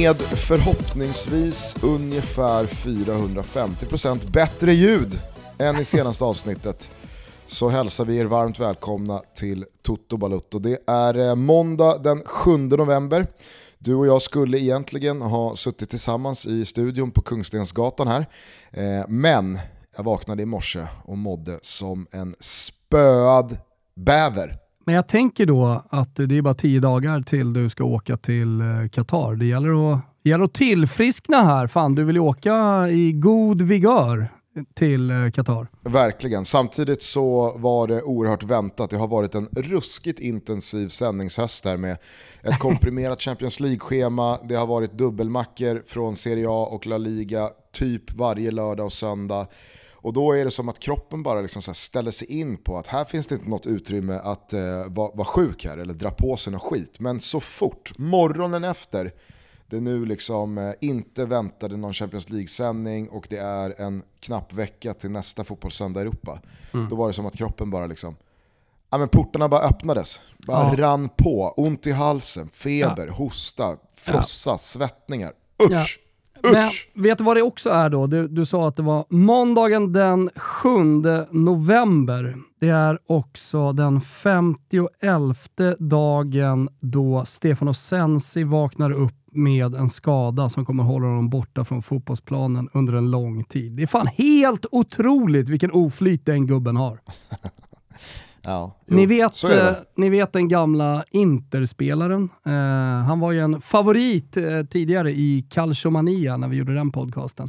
Med förhoppningsvis ungefär 450% bättre ljud än i senaste avsnittet så hälsar vi er varmt välkomna till Toto Balutto. Det är eh, måndag den 7 november. Du och jag skulle egentligen ha suttit tillsammans i studion på Kungstensgatan här. Eh, men jag vaknade i morse och mådde som en spöad bäver. Men jag tänker då att det är bara tio dagar till du ska åka till eh, Qatar. Det gäller att, det gäller att tillfriskna här. Fan, du vill ju åka i god vigör till eh, Qatar. Verkligen. Samtidigt så var det oerhört väntat. Det har varit en ruskigt intensiv sändningshöst här med ett komprimerat Champions League-schema. Det har varit dubbelmackor från Serie A och La Liga typ varje lördag och söndag. Och då är det som att kroppen bara liksom ställer sig in på att här finns det inte något utrymme att eh, vara var sjuk här eller dra på sig något skit. Men så fort, morgonen efter, det nu liksom eh, inte väntade någon Champions League-sändning och det är en knapp vecka till nästa fotbollssöndag i Europa. Mm. Då var det som att kroppen bara liksom, ja men portarna bara öppnades. Bara ja. rann på, ont i halsen, feber, ja. hosta, frossa, ja. svettningar. Usch! Men vet du vad det också är då? Du, du sa att det var måndagen den 7 november. Det är också den 51 dagen då Stefano Sensi vaknar upp med en skada som kommer hålla honom borta från fotbollsplanen under en lång tid. Det är fan helt otroligt vilken oflyt den gubben har. Ja, jo, ni, vet, eh, ni vet den gamla Interspelaren. Eh, han var ju en favorit eh, tidigare i Calciomania när vi gjorde den podcasten.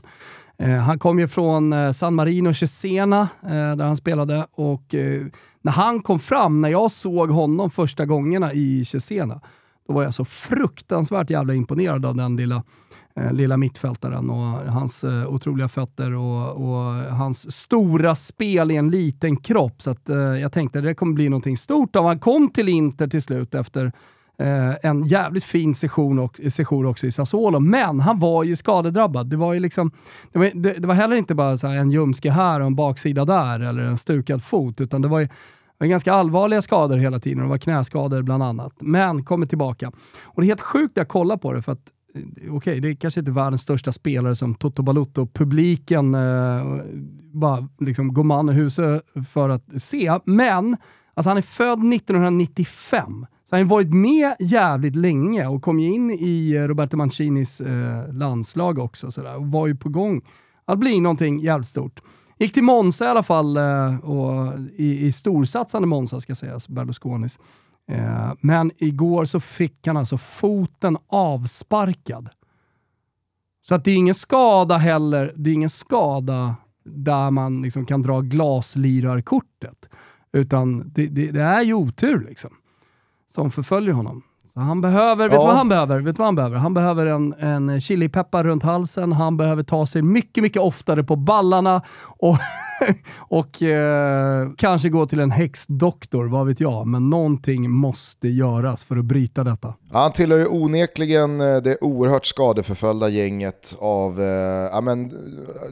Eh, han kom ju från eh, San Marino Cesena eh, där han spelade och när han kom fram, när jag såg honom första gångerna i Cesena, då var jag så fruktansvärt jävla imponerad av den lilla Eh, lilla mittfältaren och hans eh, otroliga fötter och, och, hans stora spel i en liten kropp. Så att, eh, jag tänkte att det kommer bli någonting stort av Han kom till Inter till slut efter eh, en jävligt fin session, och, session också i Sassuolo, men han var ju skadedrabbad. Det var ju liksom, det var, det, det var heller inte bara så en ljumske här och en baksida där eller en stukad fot, utan det var ju det var ganska allvarliga skador hela tiden. Det var knäskador bland annat. Men kommer tillbaka. Och det är helt sjukt att jag kollar på det, för att okej, okay, det är kanske inte världens största spelare som Toto Balutto. Publiken eh, bara liksom går man i huset för att se. Men alltså han är född 1995. Så han har varit med jävligt länge och kom ju in i Roberto Mancinis eh, landslag också sådär, och var ju på gång att bli någonting jävligt stort. Gick till Monza i alla fall, eh, och i, i storsatsande Monza ska sägas, Berlusconis. Eh, men igår så fick han alltså foten avsparkad. Så att det är ingen skada heller. Det är ingen skada där man liksom kan dra glaslirarkortet. Utan det, det, det, är ju otur liksom, som förföljer honom. Så han behöver, vet du vad han behöver? Vet vad han behöver? Han behöver en, en chilipeppar runt halsen, han behöver ta sig mycket, mycket oftare på ballarna och, och eh, kanske gå till en häxdoktor, vad vet jag. Men någonting måste göras för att bryta detta. Ja, han tillhör ju onekligen eh, det oerhört skadeförföljda gänget av, eh, ja men,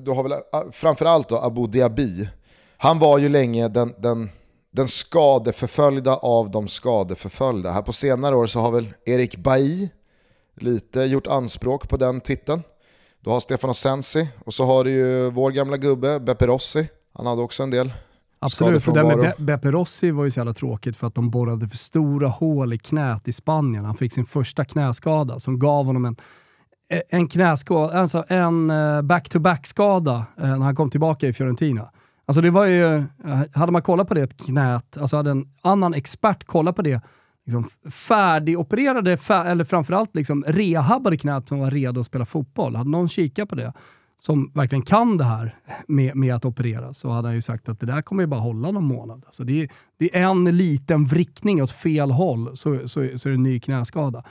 du har väl eh, framförallt då Abu Dhabi. Han var ju länge den, den den skadeförföljda av de skadeförföljda. Här på senare år så har väl Erik Bailly lite gjort anspråk på den titeln. Du har Stefano Sensi och så har du ju vår gamla gubbe Beppe Rossi. Han hade också en del Absolut, för det med Be Beppe Rossi var ju så jävla tråkigt för att de borrade för stora hål i knät i Spanien. Han fick sin första knäskada som gav honom en, en knäskada, alltså en eh, back-to-back-skada eh, när han kom tillbaka i Fiorentina. Alltså det var ju, hade man kollat på det knät, alltså hade en annan expert kollat på det, liksom färdigopererade, fär, eller framförallt liksom rehabbade knät som var redo att spela fotboll. Hade någon kikat på det, som verkligen kan det här med, med att operera, så hade han ju sagt att det där kommer ju bara hålla någon månad. Alltså det, är, det är en liten vrickning åt fel håll, så, så, så är det en ny knäskada.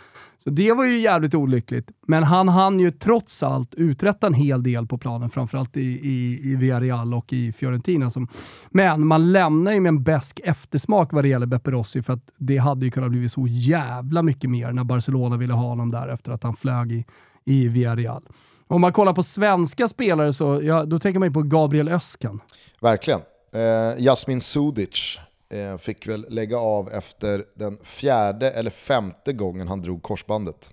Så det var ju jävligt olyckligt. Men han hann ju trots allt uträtta en hel del på planen, framförallt i, i, i Villarreal och i Fiorentina. Som, men man lämnar ju med en besk eftersmak vad det gäller Beppe Rossi, för att det hade ju kunnat bli så jävla mycket mer när Barcelona ville ha honom där efter att han flög i, i Villarreal. Om man kollar på svenska spelare så ja, då tänker man ju på Gabriel Öskan. Verkligen. Eh, Jasmin Sudic Eh, fick väl lägga av efter den fjärde eller femte gången han drog korsbandet.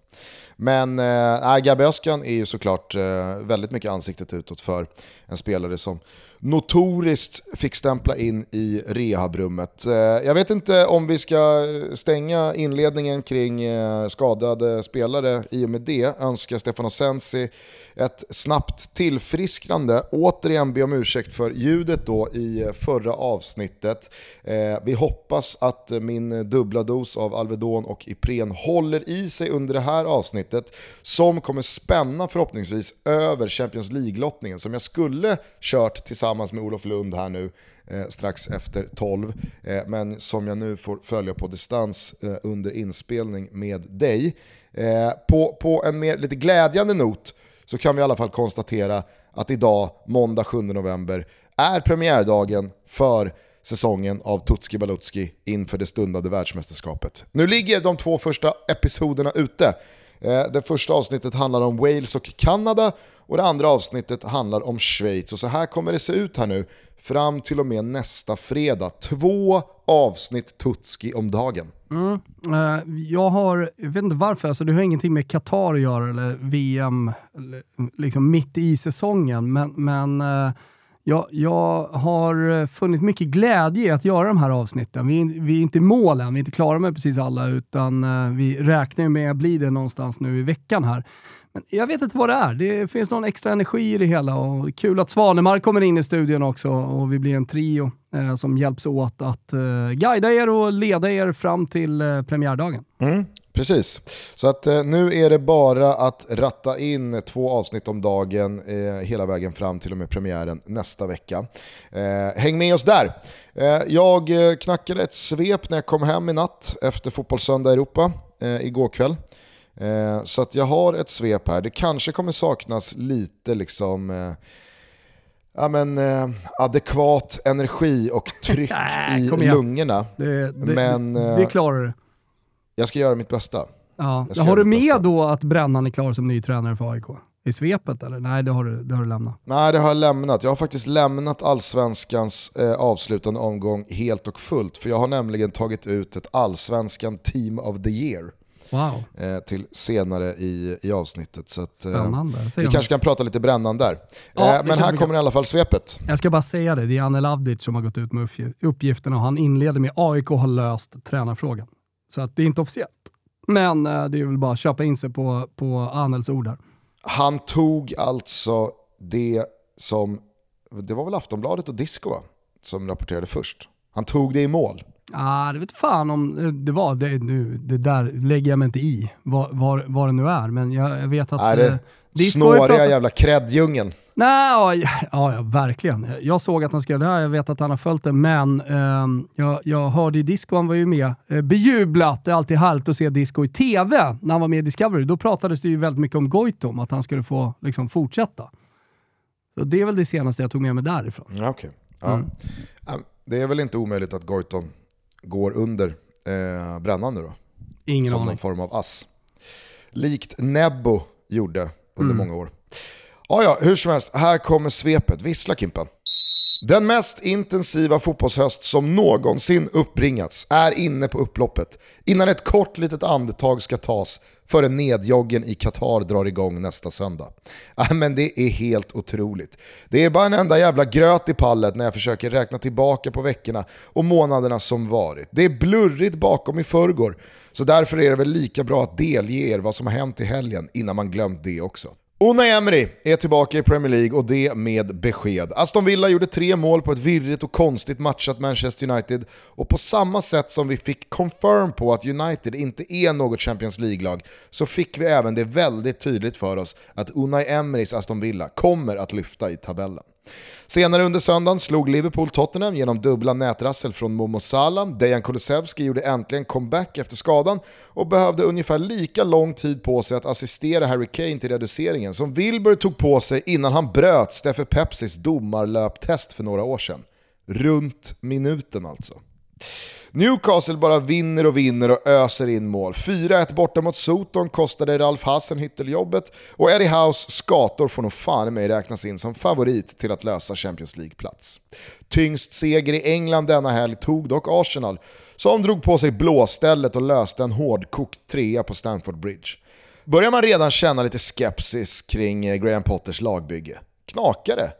Men eh, äh, Gabi Öskan är ju såklart äh, väldigt mycket ansiktet utåt för en spelare som notoriskt fick stämpla in i rehabrummet. Äh, jag vet inte om vi ska stänga inledningen kring äh, skadade spelare i och med det. Önskar Stefano Sensi ett snabbt tillfrisknande. Återigen be om ursäkt för ljudet då i förra avsnittet. Eh, vi hoppas att min dubbla dos av Alvedon och Ipren håller i sig under det här avsnittet som kommer spänna förhoppningsvis över Champions League-lottningen som jag skulle kört tillsammans med Olof Lund här nu eh, strax efter 12. Eh, men som jag nu får följa på distans eh, under inspelning med dig. Eh, på, på en mer lite glädjande not så kan vi i alla fall konstatera att idag, måndag 7 november, är premiärdagen för säsongen av Tutski Balutski inför det stundande världsmästerskapet. Nu ligger de två första episoderna ute. Eh, det första avsnittet handlar om Wales och Kanada och det andra avsnittet handlar om Schweiz. Och så här kommer det se ut här nu fram till och med nästa fredag. Två avsnitt Tutski om dagen. Mm. Uh, jag har, jag vet inte varför, alltså det har ingenting med Qatar att göra eller VM liksom mitt i säsongen, men, men uh, jag, jag har funnit mycket glädje i att göra de här avsnitten. Vi, vi är inte i mål än, vi är inte klara med precis alla, utan uh, vi räknar med att bli det någonstans nu i veckan här. Men jag vet inte vad det är. Det finns någon extra energi i det hela och kul att Svanemar kommer in i studion också och vi blir en trio eh, som hjälps åt att eh, guida er och leda er fram till eh, premiärdagen. Mm, precis, så att eh, nu är det bara att ratta in två avsnitt om dagen eh, hela vägen fram till och med premiären nästa vecka. Eh, häng med oss där! Eh, jag eh, knackade ett svep när jag kom hem i natt efter Fotbollssöndag Europa eh, igår kväll. Eh, så att jag har ett svep här. Det kanske kommer saknas lite liksom, eh, ja, men, eh, adekvat energi och tryck i lungorna. Det, det, men, det, det klarar du. Jag ska göra mitt bästa. Ja. Har du med bästa. då att Brännan är klar som ny tränare för AIK? I svepet eller? Nej, det har, du, det har du lämnat. Nej, det har jag lämnat. Jag har faktiskt lämnat allsvenskans eh, avslutande omgång helt och fullt. För jag har nämligen tagit ut ett allsvenskan team of the year. Wow. Eh, till senare i, i avsnittet. Så att, eh, vi kanske kan prata lite brännan där. Ja, eh, men här kommer i alla fall svepet. Jag ska bara säga det, det är Anel Avdic som har gått ut med uppgifterna och han inleder med AIK har löst tränarfrågan. Så att det är inte officiellt. Men det är väl bara att köpa in sig på, på Anels ord här. Han tog alltså det som, det var väl Aftonbladet och Disco va? som rapporterade först. Han tog det i mål. Ah, det vet fan om eh, det var det nu. Det där lägger jag mig inte i, vad, var, var det nu är. Men jag, jag vet att... Är det eh, snåriga pratat... jävla kreddjungeln? Nej, ja, ja, verkligen. Jag såg att han skrev det här, jag vet att han har följt det, men eh, jag, jag hörde i Disco, han var ju med, eh, bejublat. Det är alltid härligt att se Disco i TV när han var med i Discovery. Då pratades det ju väldigt mycket om Goitom, att han skulle få liksom, fortsätta. Så det är väl det senaste jag tog med mig därifrån. Okej. Okay. Ja. Mm. Det är väl inte omöjligt att Goitom går under eh, brännan nu då. Ingen Som aning. någon form av ass. Likt Nebbo gjorde under mm. många år. Ja, ja, hur som helst, här kommer svepet. Vissla Kimpen. Den mest intensiva fotbollshöst som någonsin uppbringats är inne på upploppet innan ett kort litet andetag ska tas före nedjoggen i Qatar drar igång nästa söndag. Äh, men det är helt otroligt. Det är bara en enda jävla gröt i pallet när jag försöker räkna tillbaka på veckorna och månaderna som varit. Det är blurrigt bakom i förrgår, så därför är det väl lika bra att delge er vad som har hänt i helgen innan man glömt det också. Unai Emery är tillbaka i Premier League och det med besked. Aston Villa gjorde tre mål på ett virrigt och konstigt matchat Manchester United och på samma sätt som vi fick confirm på att United inte är något Champions League-lag så fick vi även det väldigt tydligt för oss att Unai Emerys Aston Villa kommer att lyfta i tabellen. Senare under söndagen slog Liverpool Tottenham genom dubbla nätrassel från Momo Salah. Dejan Kulusevski gjorde äntligen comeback efter skadan och behövde ungefär lika lång tid på sig att assistera Harry Kane till reduceringen som Wilbur tog på sig innan han bröt Steffe Pepsis domarlöptest för några år sedan. Runt minuten alltså. Newcastle bara vinner och vinner och öser in mål. 4-1 borta mot Soton kostade Ralf Hassen jobbet och Eddie House skator får nog fan i mig räknas in som favorit till att lösa Champions League-plats. Tyngst seger i England denna helg tog dock Arsenal, som drog på sig blåstället och löste en hårdkokt trea på Stamford Bridge. börjar man redan känna lite skepsis kring eh, Graham Potters lagbygge. Knakar det?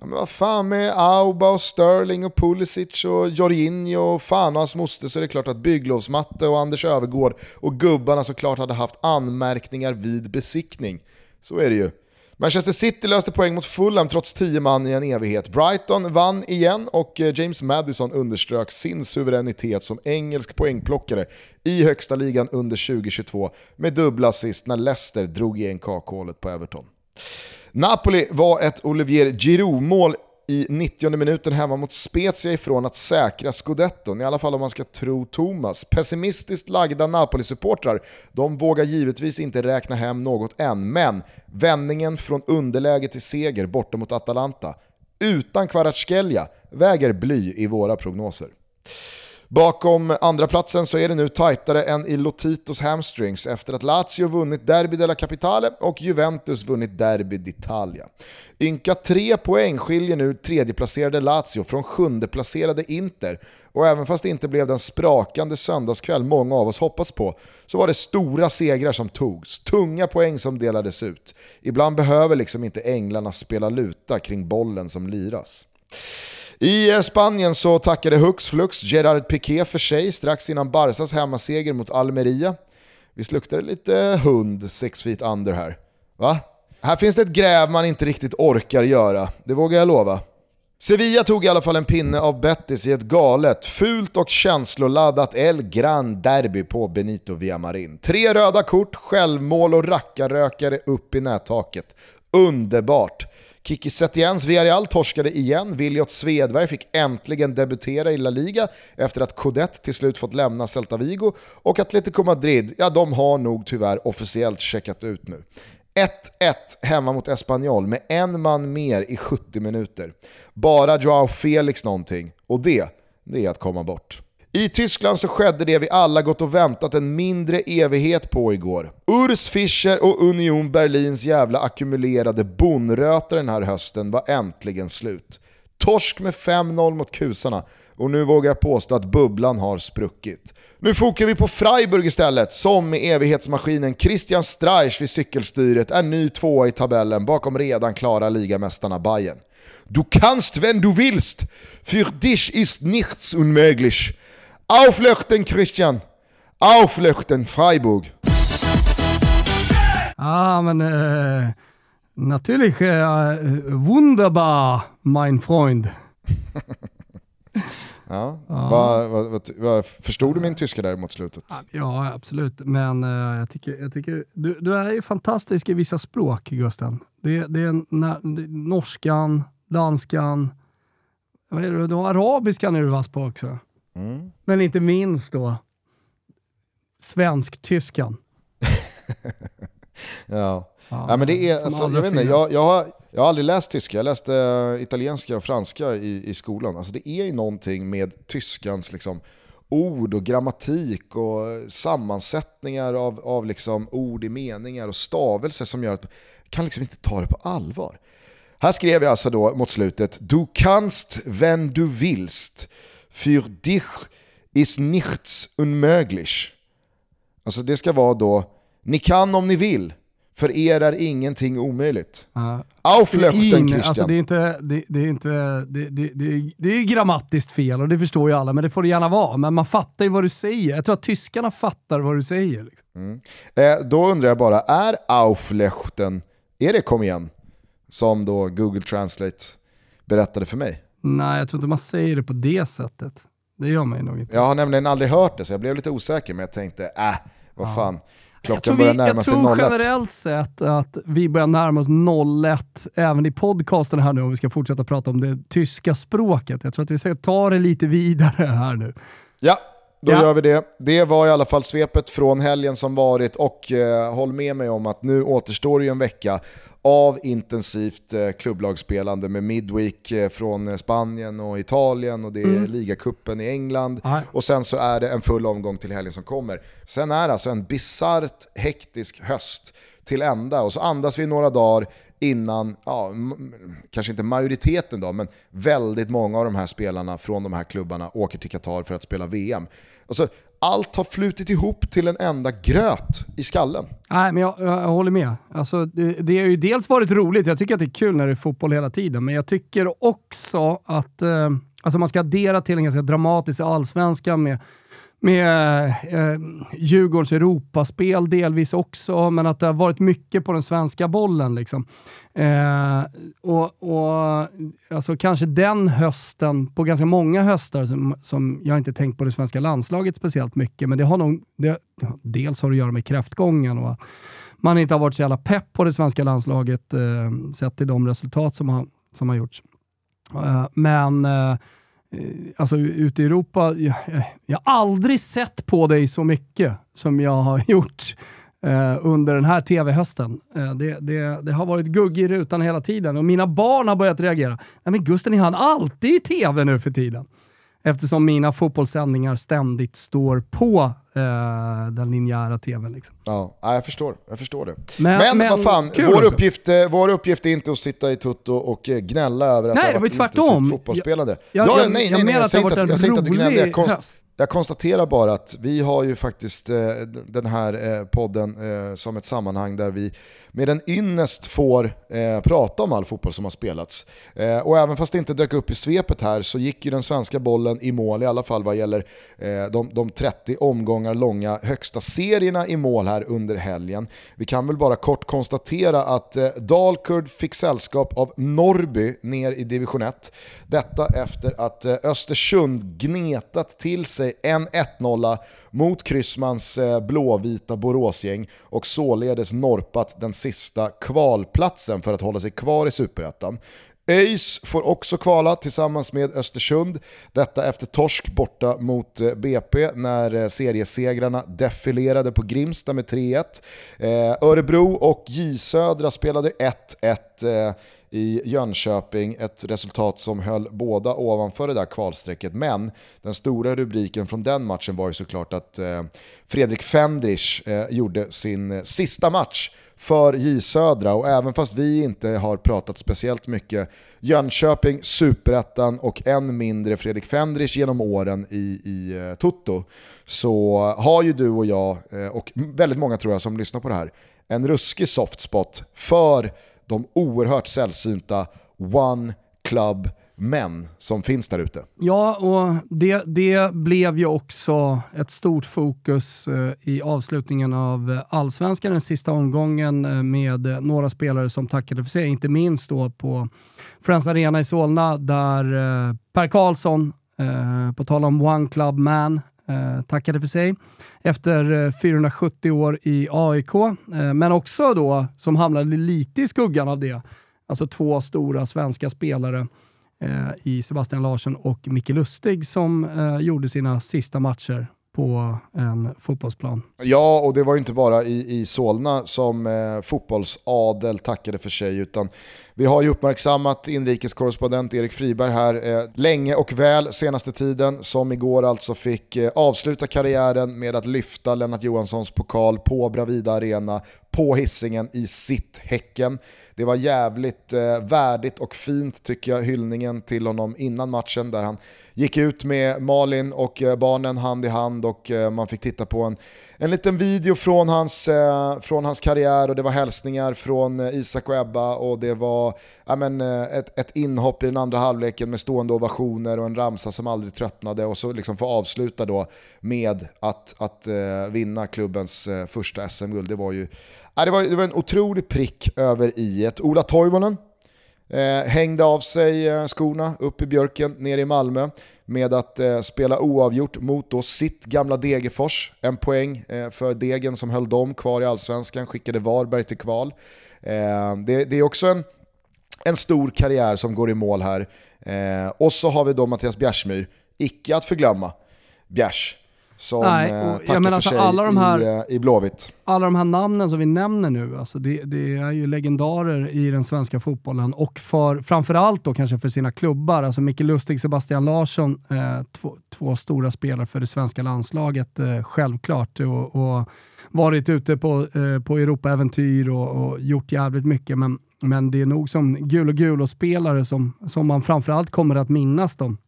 Ja, men vad fan med Auba och Sterling och Pulisic och Jorginho och fan och hans moster så är det klart att Bygglovsmatte och Anders Övergård och gubbarna såklart hade haft anmärkningar vid besiktning. Så är det ju. Manchester City löste poäng mot Fulham trots 10 man i en evighet. Brighton vann igen och eh, James Madison underströk sin suveränitet som engelsk poängplockare i högsta ligan under 2022 med dubbla assist när Leicester drog igen kakhålet på Everton. Napoli var ett Olivier Giroud-mål i 90 minuten hemma mot Spezia ifrån att säkra scudetton, i alla fall om man ska tro Thomas. Pessimistiskt lagda Napoli-supportrar, de vågar givetvis inte räkna hem något än, men vändningen från underläge till seger borta mot Atalanta, utan Kvaratskhelia, väger bly i våra prognoser. Bakom andra platsen så är det nu tajtare än i Lotitos hamstrings efter att Lazio vunnit Derby della Capitale och Juventus vunnit Derby d'Italia. Ynka tre poäng skiljer nu tredjeplacerade Lazio från sjundeplacerade Inter och även fast det inte blev den sprakande söndagskväll många av oss hoppas på så var det stora segrar som togs, tunga poäng som delades ut. Ibland behöver liksom inte änglarna spela luta kring bollen som liras. I Spanien så tackade hux flux Gerard Piqué för sig strax innan Barsas hemmaseger mot Almeria. Visst luktar det lite hund six feet under här? Va? Här finns det ett gräv man inte riktigt orkar göra, det vågar jag lova. Sevilla tog i alla fall en pinne av Betis i ett galet, fult och känsloladdat El Gran Derby på Benito Villamarin. Tre röda kort, självmål och rackarrökare upp i nättaket. Underbart! Kiki Setiens Villarreal torskade igen, Viljot Svedberg fick äntligen debutera i La Liga efter att Codet till slut fått lämna Celta Vigo och Atletico Madrid, ja de har nog tyvärr officiellt checkat ut nu. 1-1 hemma mot Espanyol med en man mer i 70 minuter. Bara Joao Felix någonting, och det, det är att komma bort. I Tyskland så skedde det vi alla gått och väntat en mindre evighet på igår. Urs Fischer och Union Berlins jävla ackumulerade bonröta den här hösten var äntligen slut. Torsk med 5-0 mot kusarna och nu vågar jag påstå att bubblan har spruckit. Nu fokar vi på Freiburg istället, som med evighetsmaskinen Christian Streich vid cykelstyret är ny tvåa i tabellen bakom redan klara ligamästarna Bayern. Du kannst wenn du willst, für dich ist nichts unmöglich. Auflöchten Christian! Auflöchten Freiburg! Ah, men äh, natürlich äh, wunderbar, mein Freund. ja, ja. Va, va, va, förstod du min tyska där mot slutet? Ja, absolut. Men äh, jag tycker, jag tycker du, du är ju fantastisk i vissa språk, Gusten. Det, det är na, norskan, danskan, vad är det, du har arabiskan är du vass på också. Mm. Men inte minst då svensk-tyskan. ja. Ja, ja, men det är, alltså, jag, vet inte, jag, jag, har, jag har aldrig läst tyska, jag läste uh, italienska och franska i, i skolan. Alltså, det är ju någonting med tyskans liksom, ord och grammatik och sammansättningar av, av liksom, ord i meningar och stavelser som gör att man kan liksom inte ta det på allvar. Här skrev jag alltså då mot slutet, du kannst wenn du willst. Für dich ist nichts unmöglich. Alltså det ska vara då, ni kan om ni vill, för er är ingenting omöjligt. Uh, Auflöchten Christian. Alltså det är inte, det, det är inte, det, det, det, det är grammatiskt fel och det förstår ju alla, men det får det gärna vara. Men man fattar ju vad du säger. Jag tror att tyskarna fattar vad du säger. Liksom. Mm. Eh, då undrar jag bara, är Auflöchten, är det kom igen? Som då Google Translate berättade för mig. Nej, jag tror inte man säger det på det sättet. Det gör man ju nog inte. Jag har nämligen aldrig hört det, så jag blev lite osäker, men jag tänkte, äh, vad ja. fan. Klockan börjar närma sig 01. Jag tror generellt sett att vi börjar närma oss 01, även i podcasten här nu, om vi ska fortsätta prata om det tyska språket. Jag tror att vi ska ta det lite vidare här nu. Ja, då ja. gör vi det. Det var i alla fall svepet från helgen som varit och eh, håll med mig om att nu återstår ju en vecka av intensivt eh, klubblagsspelande med Midweek eh, från eh, Spanien och Italien och det är mm. ligacupen i England Aha. och sen så är det en full omgång till helgen som kommer. Sen är alltså en bisarrt hektisk höst till ända och så andas vi några dagar innan, ja, kanske inte majoriteten då, men väldigt många av de här spelarna från de här klubbarna åker till Qatar för att spela VM. Alltså, allt har flutit ihop till en enda gröt i skallen. Nej, men jag, jag, jag håller med. Alltså, det, det har ju dels varit roligt, jag tycker att det är kul när det är fotboll hela tiden, men jag tycker också att eh, alltså man ska addera till en ganska dramatisk allsvenska med med eh, Djurgårdens Europaspel delvis också, men att det har varit mycket på den svenska bollen. Liksom. Eh, och, och alltså Kanske den hösten, på ganska många höstar, som, som jag inte tänkt på det svenska landslaget speciellt mycket, men det har nog, det, dels har det att göra med kräftgången och man inte har varit så jävla pepp på det svenska landslaget eh, sett till de resultat som har, som har gjorts. Eh, men Eh, Eh, alltså ute i Europa, jag, jag har aldrig sett på dig så mycket som jag har gjort eh, under den här tv-hösten. Eh, det, det, det, har varit gugg i rutan hela tiden och mina barn har börjat reagera. Nej men Gusten är han alltid i tv nu för tiden? Eftersom mina fotbollssändningar ständigt står på eh, den linjära tvn. Liksom. Ja, jag förstår, jag förstår det. Men, men, men vad fan, vår uppgift, eh, vår uppgift är inte att sitta i tutto och eh, gnälla över att nej, det har varit tvärtom. fotbollsspelande. Jag, jag, ja, nej, nej, nej, nej, jag säger inte att, jag säger inte att du gnäller. Jag, konst, jag konstaterar bara att vi har ju faktiskt eh, den här eh, podden eh, som ett sammanhang där vi med en ynnest får eh, prata om all fotboll som har spelats. Eh, och även fast det inte dök upp i svepet här så gick ju den svenska bollen i mål, i alla fall vad gäller eh, de, de 30 omgångar långa högsta serierna i mål här under helgen. Vi kan väl bara kort konstatera att eh, Dalkurd fick sällskap av Norby ner i division 1. Detta efter att eh, Östersund gnetat till sig en 1-0 mot Kryssmans eh, blåvita Boråsgäng och således norpat den sista kvalplatsen för att hålla sig kvar i Superettan. ÖIS får också kvala tillsammans med Östersund. Detta efter torsk borta mot eh, BP när eh, seriesegrarna defilerade på Grimsta med 3-1. Eh, Örebro och J Södra spelade 1-1 i Jönköping. Ett resultat som höll båda ovanför det där kvalstrecket. Men den stora rubriken från den matchen var ju såklart att Fredrik Fendrich gjorde sin sista match för J Södra. Och även fast vi inte har pratat speciellt mycket Jönköping, Superettan och än mindre Fredrik Fendrich genom åren i, i uh, Toto så har ju du och jag eh, och väldigt många tror jag som lyssnar på det här en ruskig soft spot för de oerhört sällsynta One Club män som finns där ute. Ja, och det, det blev ju också ett stort fokus eh, i avslutningen av allsvenskan den sista omgången eh, med några spelare som tackade för sig, inte minst då på Friends Arena i Solna där eh, Per Karlsson, eh, på tal om One Club Man, eh, tackade för sig efter 470 år i AIK, men också då som hamnade lite i skuggan av det, alltså två stora svenska spelare Eh, i Sebastian Larsson och Micke Lustig som eh, gjorde sina sista matcher på en fotbollsplan. Ja, och det var ju inte bara i, i Solna som eh, fotbollsadel tackade för sig, utan vi har ju uppmärksammat inrikeskorrespondent Erik Friberg här eh, länge och väl senaste tiden, som igår alltså fick eh, avsluta karriären med att lyfta Lennart Johanssons pokal på Bravida Arena på hissingen i sitt Häcken. Det var jävligt eh, värdigt och fint tycker jag, hyllningen till honom innan matchen där han gick ut med Malin och eh, barnen hand i hand och eh, man fick titta på en, en liten video från hans, eh, från hans karriär och det var hälsningar från eh, Isak och Ebba och det var ja, men, eh, ett, ett inhopp i den andra halvleken med stående ovationer och en ramsa som aldrig tröttnade och så liksom få avsluta då med att, att eh, vinna klubbens eh, första SM-guld. Det var ju Ja, det, var, det var en otrolig prick över i ett. Ola Toivonen eh, hängde av sig eh, skorna upp i björken nere i Malmö med att eh, spela oavgjort mot då sitt gamla Degerfors. En poäng eh, för Degen som höll dem kvar i allsvenskan, skickade Varberg till kval. Eh, det, det, är också en, en stor karriär som går i mål här. Eh, och så har vi då Mattias Bjärsmyr, icke att förglömma, Bjärs som Nej, eh, och, tackar för alltså, sig alla de här, i, i Blåvitt. Alla de här namnen som vi nämner nu, alltså det, det, är ju legendarer i den svenska fotbollen och för, framförallt då kanske för sina klubbar. Alltså Micke Lustig, Sebastian Larsson, eh, två, två, stora spelare för det svenska landslaget, eh, självklart. Och, och, varit ute på, eh, på Europaäventyr och, och gjort jävligt mycket. Men men det är nog som gul och gul och spelare som, som man framförallt kommer att minnas dem.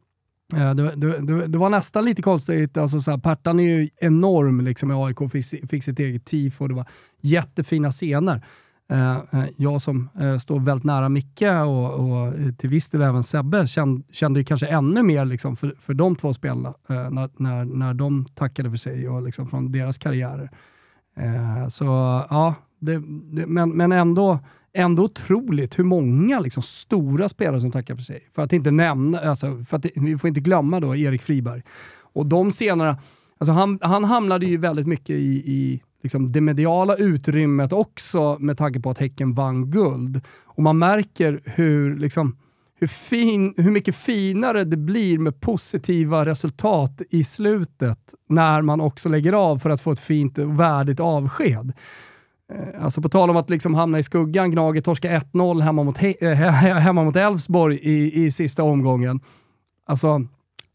Eh, det, det, det, var nästan lite konstigt. Alltså så här, Pertan är ju enorm liksom, i AIK, fick, fick sitt eget tifo och det var jättefina scener. Eh, eh jag som eh, står väldigt nära Micke och, och till viss del även Sebbe kände, kände ju kanske ännu mer liksom, för, för de två spelarna när, när, när de tackade för sig och liksom, från deras karriärer. Så ja, det, men, men ändå ändå otroligt hur många liksom, stora spelare som tackar för sig. För att inte nämna, alltså, för att, vi får inte glömma då Erik Friberg. Och de senare, alltså han, han hamnade ju väldigt mycket i, i liksom det mediala utrymmet också med tanke på att Häcken vann guld. Och man märker hur, liksom, hur, fin, hur mycket finare det blir med positiva resultat i slutet när man också lägger av för att få ett fint och värdigt avsked. Eh, alltså på tal om att liksom hamna i skuggan, Gnaget torska 1-0 hemma mot, eh, he hemma mot Elfsborg i, i sista omgången. Alltså,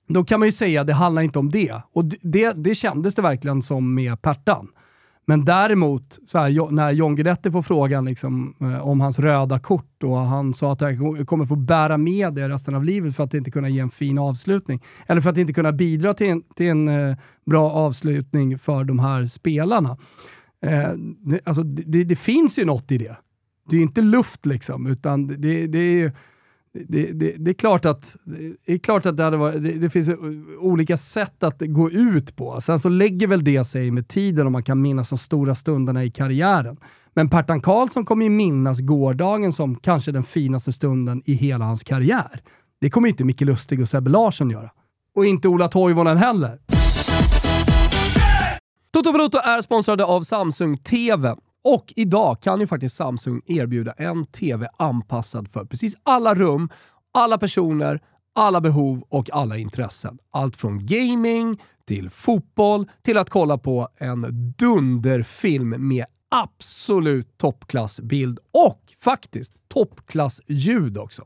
då kan man ju säga att det handlar inte om det. Och det, det kändes det verkligen som med Pertan. Men däremot, så här, när John Guidetti får frågan liksom, eh, om hans röda kort och han sa att han kommer få bära med det resten av livet för att inte kunna ge en fin avslutning. Eller för att inte kunna bidra till en, till en bra avslutning för de här spelarna. Eh, det, alltså, det, det, finns ju något i det. Det är inte luft liksom, utan det, det är det, det, det, är klart att, det, är klart att det, hade varit, det, det, finns olika sätt att gå ut på. Sen så lägger väl det sig med tiden om man kan minnas de stora stunderna i karriären. Men Pertan Karlsson kommer ju minnas gårdagen som kanske den finaste stunden i hela hans karriär. Det kommer inte Micke Lustig och Sebbe Larsson göra. Och inte Ola Toivonen heller. Toto Valuto är sponsrade av Samsung TV. Och idag kan ju faktiskt Samsung erbjuda en TV anpassad för precis alla rum, alla personer, alla behov och alla intressen. Allt från gaming till fotboll till att kolla på en dunderfilm med absolut toppklassbild och faktiskt toppklassljud också.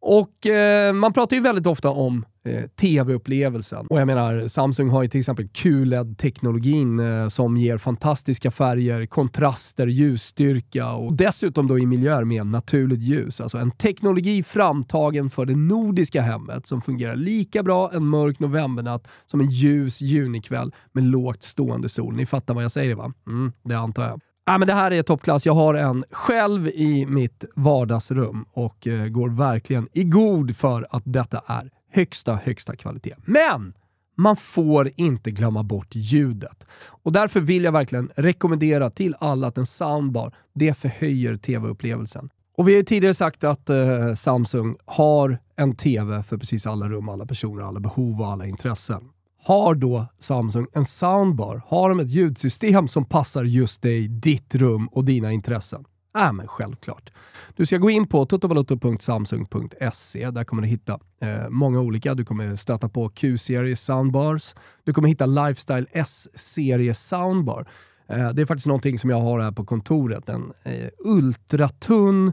Och eh, Man pratar ju väldigt ofta om eh, tv-upplevelsen. Och jag menar, Samsung har ju till exempel QLED-teknologin eh, som ger fantastiska färger, kontraster, ljusstyrka och dessutom då i miljöer med naturligt ljus. Alltså en teknologi framtagen för det nordiska hemmet som fungerar lika bra en mörk novembernatt som en ljus junikväll med lågt stående sol. Ni fattar vad jag säger va? Mm, det antar jag. Ja, men det här är toppklass. Jag har en själv i mitt vardagsrum och eh, går verkligen i god för att detta är högsta, högsta kvalitet. Men man får inte glömma bort ljudet. Och därför vill jag verkligen rekommendera till alla att en soundbar, det förhöjer tv-upplevelsen. Och vi har ju tidigare sagt att eh, Samsung har en tv för precis alla rum, alla personer, alla behov och alla intressen. Har då Samsung en soundbar? Har de ett ljudsystem som passar just dig, ditt rum och dina intressen? Ja, men självklart. Du ska gå in på totovaluto.samsung.se. Där kommer du hitta eh, många olika. Du kommer stöta på Q-serie soundbars. Du kommer hitta Lifestyle S-serie soundbar. Eh, det är faktiskt någonting som jag har här på kontoret. En eh, ultratunn,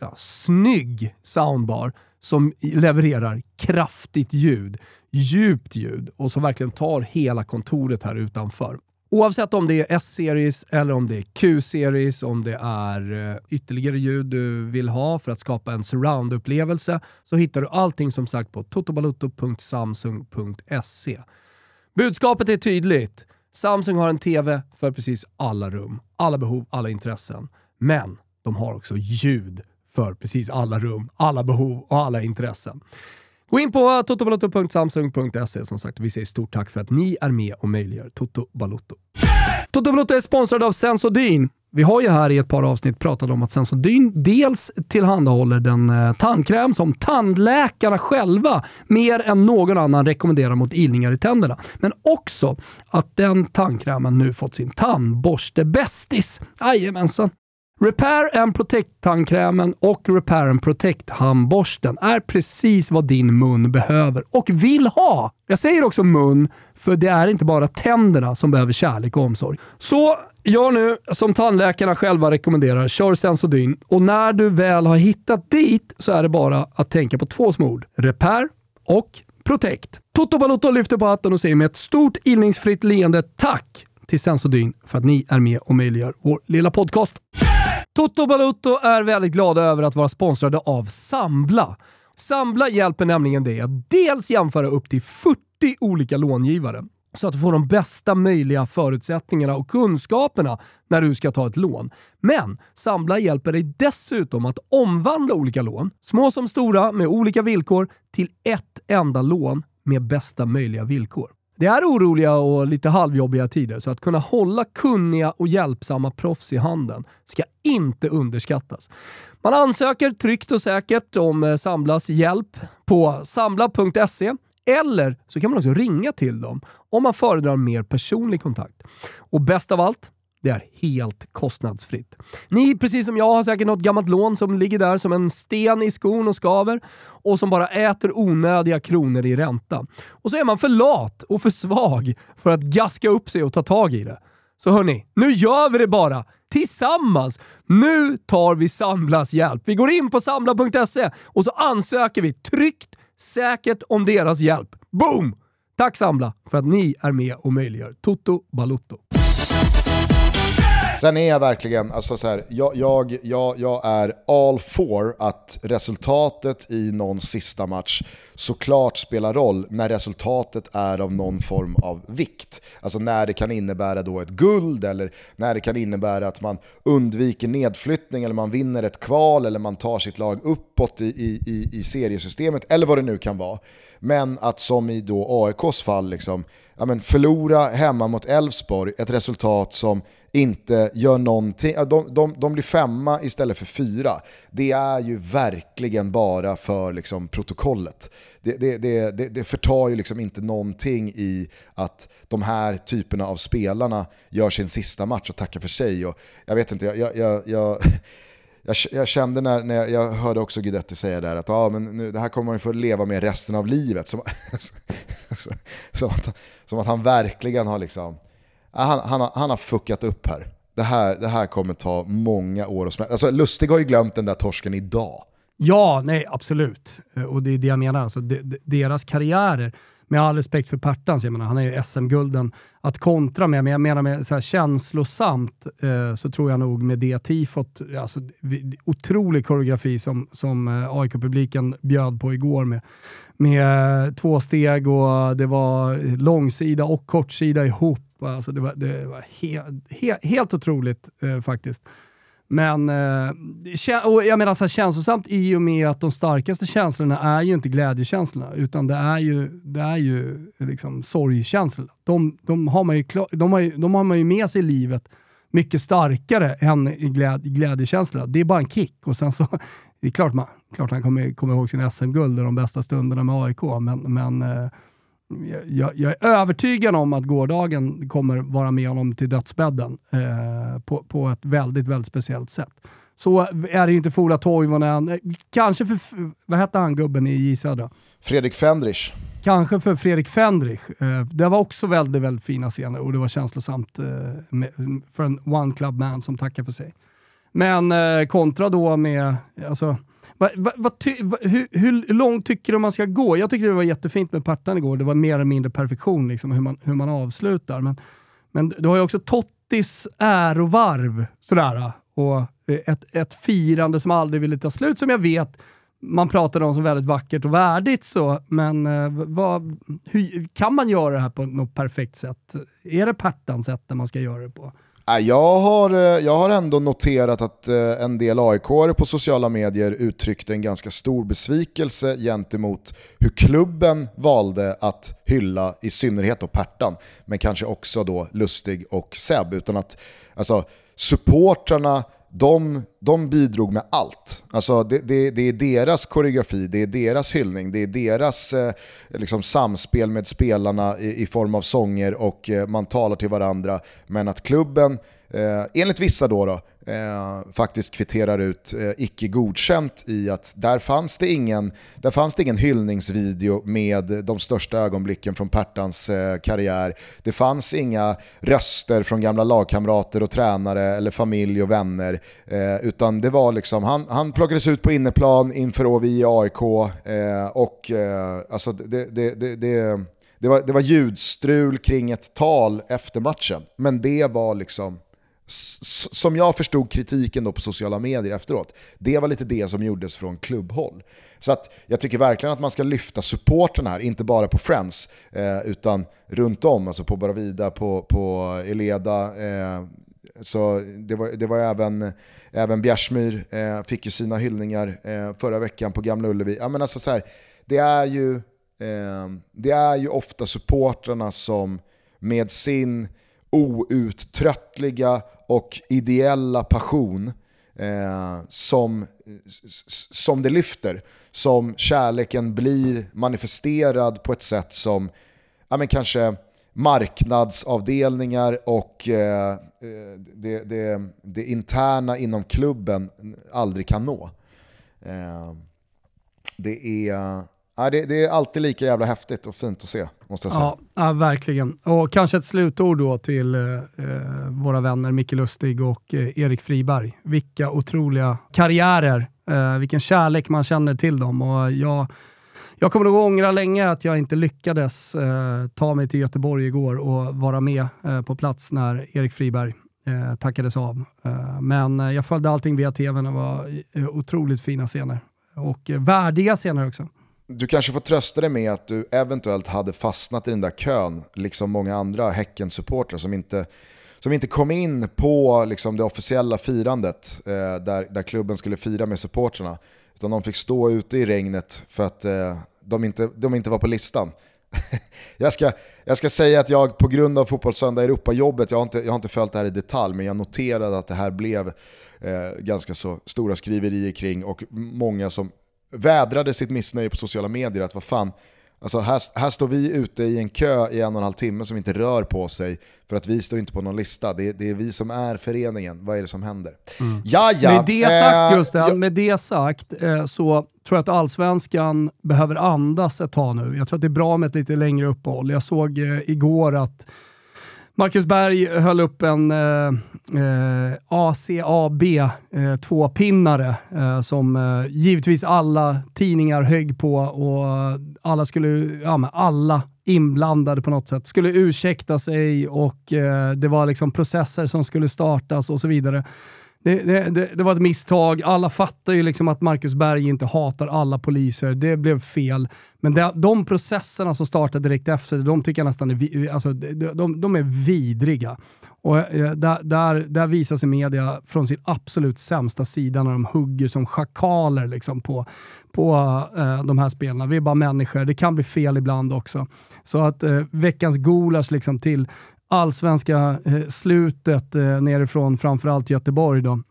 ja, snygg soundbar som levererar kraftigt ljud, djupt ljud och som verkligen tar hela kontoret här utanför. Oavsett om det är S-series eller om det är Q-series, om det är eh, ytterligare ljud du vill ha för att skapa en surround-upplevelse så hittar du allting som sagt på totobaluto.samsung.se. Budskapet är tydligt. Samsung har en TV för precis alla rum, alla behov, alla intressen. Men de har också ljud för precis alla rum, alla behov och alla intressen. Gå in på totobalotto.samsung.se som sagt. Vi säger stort tack för att ni är med och möjliggör Toto Balotto. Toto Balotto är sponsrad av Sensodyne. Vi har ju här i ett par avsnitt pratat om att Sensodyne dels tillhandahåller den eh, tandkräm som tandläkarna själva mer än någon annan rekommenderar mot ilningar i tänderna. Men också att den tandkrämen nu fått sin tandborste-bästis. Jajamensan! Repair and Protect-tandkrämen och Repair and Protect-handborsten är precis vad din mun behöver och vill ha. Jag säger också mun, för det är inte bara tänderna som behöver kärlek och omsorg. Så gör nu som tandläkarna själva rekommenderar. Kör Sensodyne och när du väl har hittat dit så är det bara att tänka på två små ord. Repair och Protect. Toto Balotto lyfter på hatten och säger med ett stort illningsfritt leende tack till Sensodyne för att ni är med och möjliggör vår lilla podcast. Toto Balutto är väldigt glada över att vara sponsrade av Sambla. Sambla hjälper nämligen dig att dels jämföra upp till 40 olika långivare så att du får de bästa möjliga förutsättningarna och kunskaperna när du ska ta ett lån. Men Sambla hjälper dig dessutom att omvandla olika lån, små som stora med olika villkor, till ett enda lån med bästa möjliga villkor. Det är oroliga och lite halvjobbiga tider, så att kunna hålla kunniga och hjälpsamma proffs i handen ska inte underskattas. Man ansöker tryggt och säkert om eh, Samblas hjälp på sambla.se eller så kan man också ringa till dem om man föredrar mer personlig kontakt. Och bäst av allt, det är helt kostnadsfritt. Ni, precis som jag, har säkert något gammalt lån som ligger där som en sten i skon och skaver och som bara äter onödiga kronor i ränta. Och så är man för lat och för svag för att gaska upp sig och ta tag i det. Så hörni, nu gör vi det bara! Tillsammans! Nu tar vi Samblas hjälp. Vi går in på sambla.se och så ansöker vi tryggt, säkert om deras hjälp. Boom! Tack Sambla för att ni är med och möjliggör Toto Balutto. Sen är jag verkligen, alltså så här, jag, jag, jag, jag är all for att resultatet i någon sista match såklart spelar roll när resultatet är av någon form av vikt. Alltså när det kan innebära då ett guld eller när det kan innebära att man undviker nedflyttning eller man vinner ett kval eller man tar sitt lag uppåt i, i, i seriesystemet eller vad det nu kan vara. Men att som i då AIKs fall, liksom, ja men förlora hemma mot Elfsborg, ett resultat som inte gör någonting. De, de, de blir femma istället för fyra. Det är ju verkligen bara för liksom, protokollet. Det, det, det, det, förtar ju liksom inte någonting i att de här typerna av spelarna gör sin sista match och tackar för sig. Och jag vet inte, jag, jag, jag jag, jag, kände när, när jag, hörde också Guidetti säga där att ah, men nu, det här kommer man ju få leva med resten av livet. Som, som, att, som att han verkligen har liksom han, han, han har fuckat upp här. Det här, det här kommer ta många år att smälta. Alltså, Lustig har ju glömt den där torsken idag. Ja, nej absolut. Eh, och det är det jag menar. Alltså, de, de, deras karriärer, med all respekt för Pertans, jag menar, han är ju SM-gulden att kontra med, men jag menar med så här känslosamt eh, så tror jag nog med det tifot, alltså, otrolig koreografi som, som eh, AIK-publiken bjöd på igår med, med två steg och det var långsida och kortsida ihop Alltså det var, det var he, he, helt otroligt eh, faktiskt. Men eh, och jag menar så här, känslosamt i och med att de starkaste känslorna är ju inte glädjekänslorna, utan det är ju, det är ju liksom sorgkänslorna. De, de, har man ju, de, har ju, de har man ju med sig i livet mycket starkare än gläd, glädjekänslorna. Det är bara en kick och sen så, det är klart, man, klart han kommer, kommer ihåg sin SM-guld och de bästa stunderna med AIK, men, men eh, jag, jag, är övertygad om att gårdagen kommer vara med honom till dödsbädden eh, på, på ett väldigt, väldigt speciellt sätt. Så är det ju inte för Ola Toivonen, kanske för, vad hette han gubben i J Södra? Fredrik Fendrich. Kanske för Fredrik Fendrich. Eh, det var också väldigt, väldigt fina scener och det var känslosamt eh, med, för en one club man som tackar för sig. Men kontra då med, alltså, Va, va, va, ty, hur, hur, långt tycker du man ska gå? Jag tyckte det var jättefint med Partan igår. Det var mer eller mindre perfektion liksom, hur, man, hur man avslutar. Men, men du har ju också Tottis ärovarv sådär, och eh, ett, ett firande som aldrig ville ta slut, som jag vet man pratade om som väldigt vackert och värdigt. Så, men eh, vad, hur, kan man göra det här på något perfekt sätt? Är det Pertans sätt man ska göra det på? Jag har, eh, jag har ändå noterat att eh, en del aik på sociala medier uttryckte en ganska stor besvikelse gentemot hur klubben valde att hylla i synnerhet då Pertan, men kanske också då Lustig och Seb. Utan att alltså, supportrarna de, de bidrog med allt. Alltså det, det, det, är deras koreografi, det är deras hyllning, det är deras eh, liksom samspel med spelarna i, i, form av sånger och eh, man talar till varandra. Men att klubben, eh, enligt vissa då, då eh, faktiskt kvitterar ut eh, icke godkänt i att där fanns, det ingen, där fanns det ingen hyllningsvideo med de största ögonblicken från Pertans eh, karriär. Det fanns inga röster från gamla lagkamrater och tränare eller familj och vänner. Eh, utan det var liksom, han, han plockades ut på inneplan inför OVI i AIK eh, och eh, alltså det, det, det, det det var, det var ljudstrul kring ett tal efter matchen, men det var liksom som jag förstod kritiken då på sociala medier efteråt, det var lite det som gjordes från klubbhåll. Så att jag tycker verkligen att man ska lyfta supporten här, inte bara på Friends, eh, utan runt om, alltså på Baravida, på, på Eleda. Eh, så det var, det var även, även Bjärsmyr, eh, fick ju sina hyllningar eh, förra veckan på Gamla Ullevi. Ja, men alltså så här, det, är ju, eh, det är ju ofta supportrarna som med sin outtröttliga och ideella passion eh, som, som det lyfter. Som kärleken blir manifesterad på ett sätt som ja, men kanske marknadsavdelningar och eh, eh det, det, det, interna inom klubben aldrig kan nå. Eh, det är Ja, det, det, är alltid lika jävla häftigt och fint att se, måste jag säga. Ja, ja verkligen. Och kanske ett slutord då till eh, eh, våra vänner Micke Lustig och eh, Erik Friberg. Vilka otroliga karriärer, eh, vilken kärlek man känner till dem. Och jag, jag kommer nog ångra länge att jag inte lyckades eh, ta mig till Göteborg igår och vara med eh, på plats när Erik Friberg eh, tackades av. Eh, men jag följde allting via tvn och det var otroligt fina scener. Och värdiga scener också. Du kanske får trösta dig med att du eventuellt hade fastnat i den där kön, liksom många andra Häcken-supportrar som inte, som inte kom in på liksom, det officiella firandet eh, där, där klubben skulle fira med supportrarna. Utan de fick stå ute i regnet för att eh, de, inte, de inte var på listan. jag, ska, jag ska säga att jag på grund av Fotbollssöndag Europa-jobbet, jag, har inte, jag har inte följt det här i detalj, men jag noterade att det här blev eh, ganska så stora skriverier kring och många som vädrade sitt missnöje på sociala medier att vad fan, alltså här, här står vi ute i en kö i en och en halv timme som inte rör på sig för att vi står inte på någon lista. Det, det är vi som är föreningen, vad är det som händer? Mm. Ja, ja. Med det sagt eh, Gusten, ja. med det sagt eh, så tror jag att allsvenskan behöver andas ett tag nu. Jag tror att det är bra med ett lite längre uppehåll. Jag såg eh, igår att Marcus Berg höll upp en eh, ACAB eh, tvåpinnare eh, som eh, givetvis alla tidningar högg på och alla skulle, ja men alla inblandade på något sätt skulle ursäkta sig och eh, det var liksom processer som skulle startas och så vidare. Det, det, det, var ett misstag. Alla fattar ju liksom att Marcus Berg inte hatar alla poliser. Det blev fel. Men det, de processerna som startade direkt efter, de tycker jag nästan är, alltså, de, de, de är vidriga. Och eh, där, där, där visar sig media från sin absolut sämsta sida när de hugger som schakaler liksom på, på eh, de här spelarna. Vi är bara människor, det kan bli fel ibland också. Så att eh, veckans gulasch liksom till allsvenska eh, slutet eh, nerifrån framförallt Göteborg då.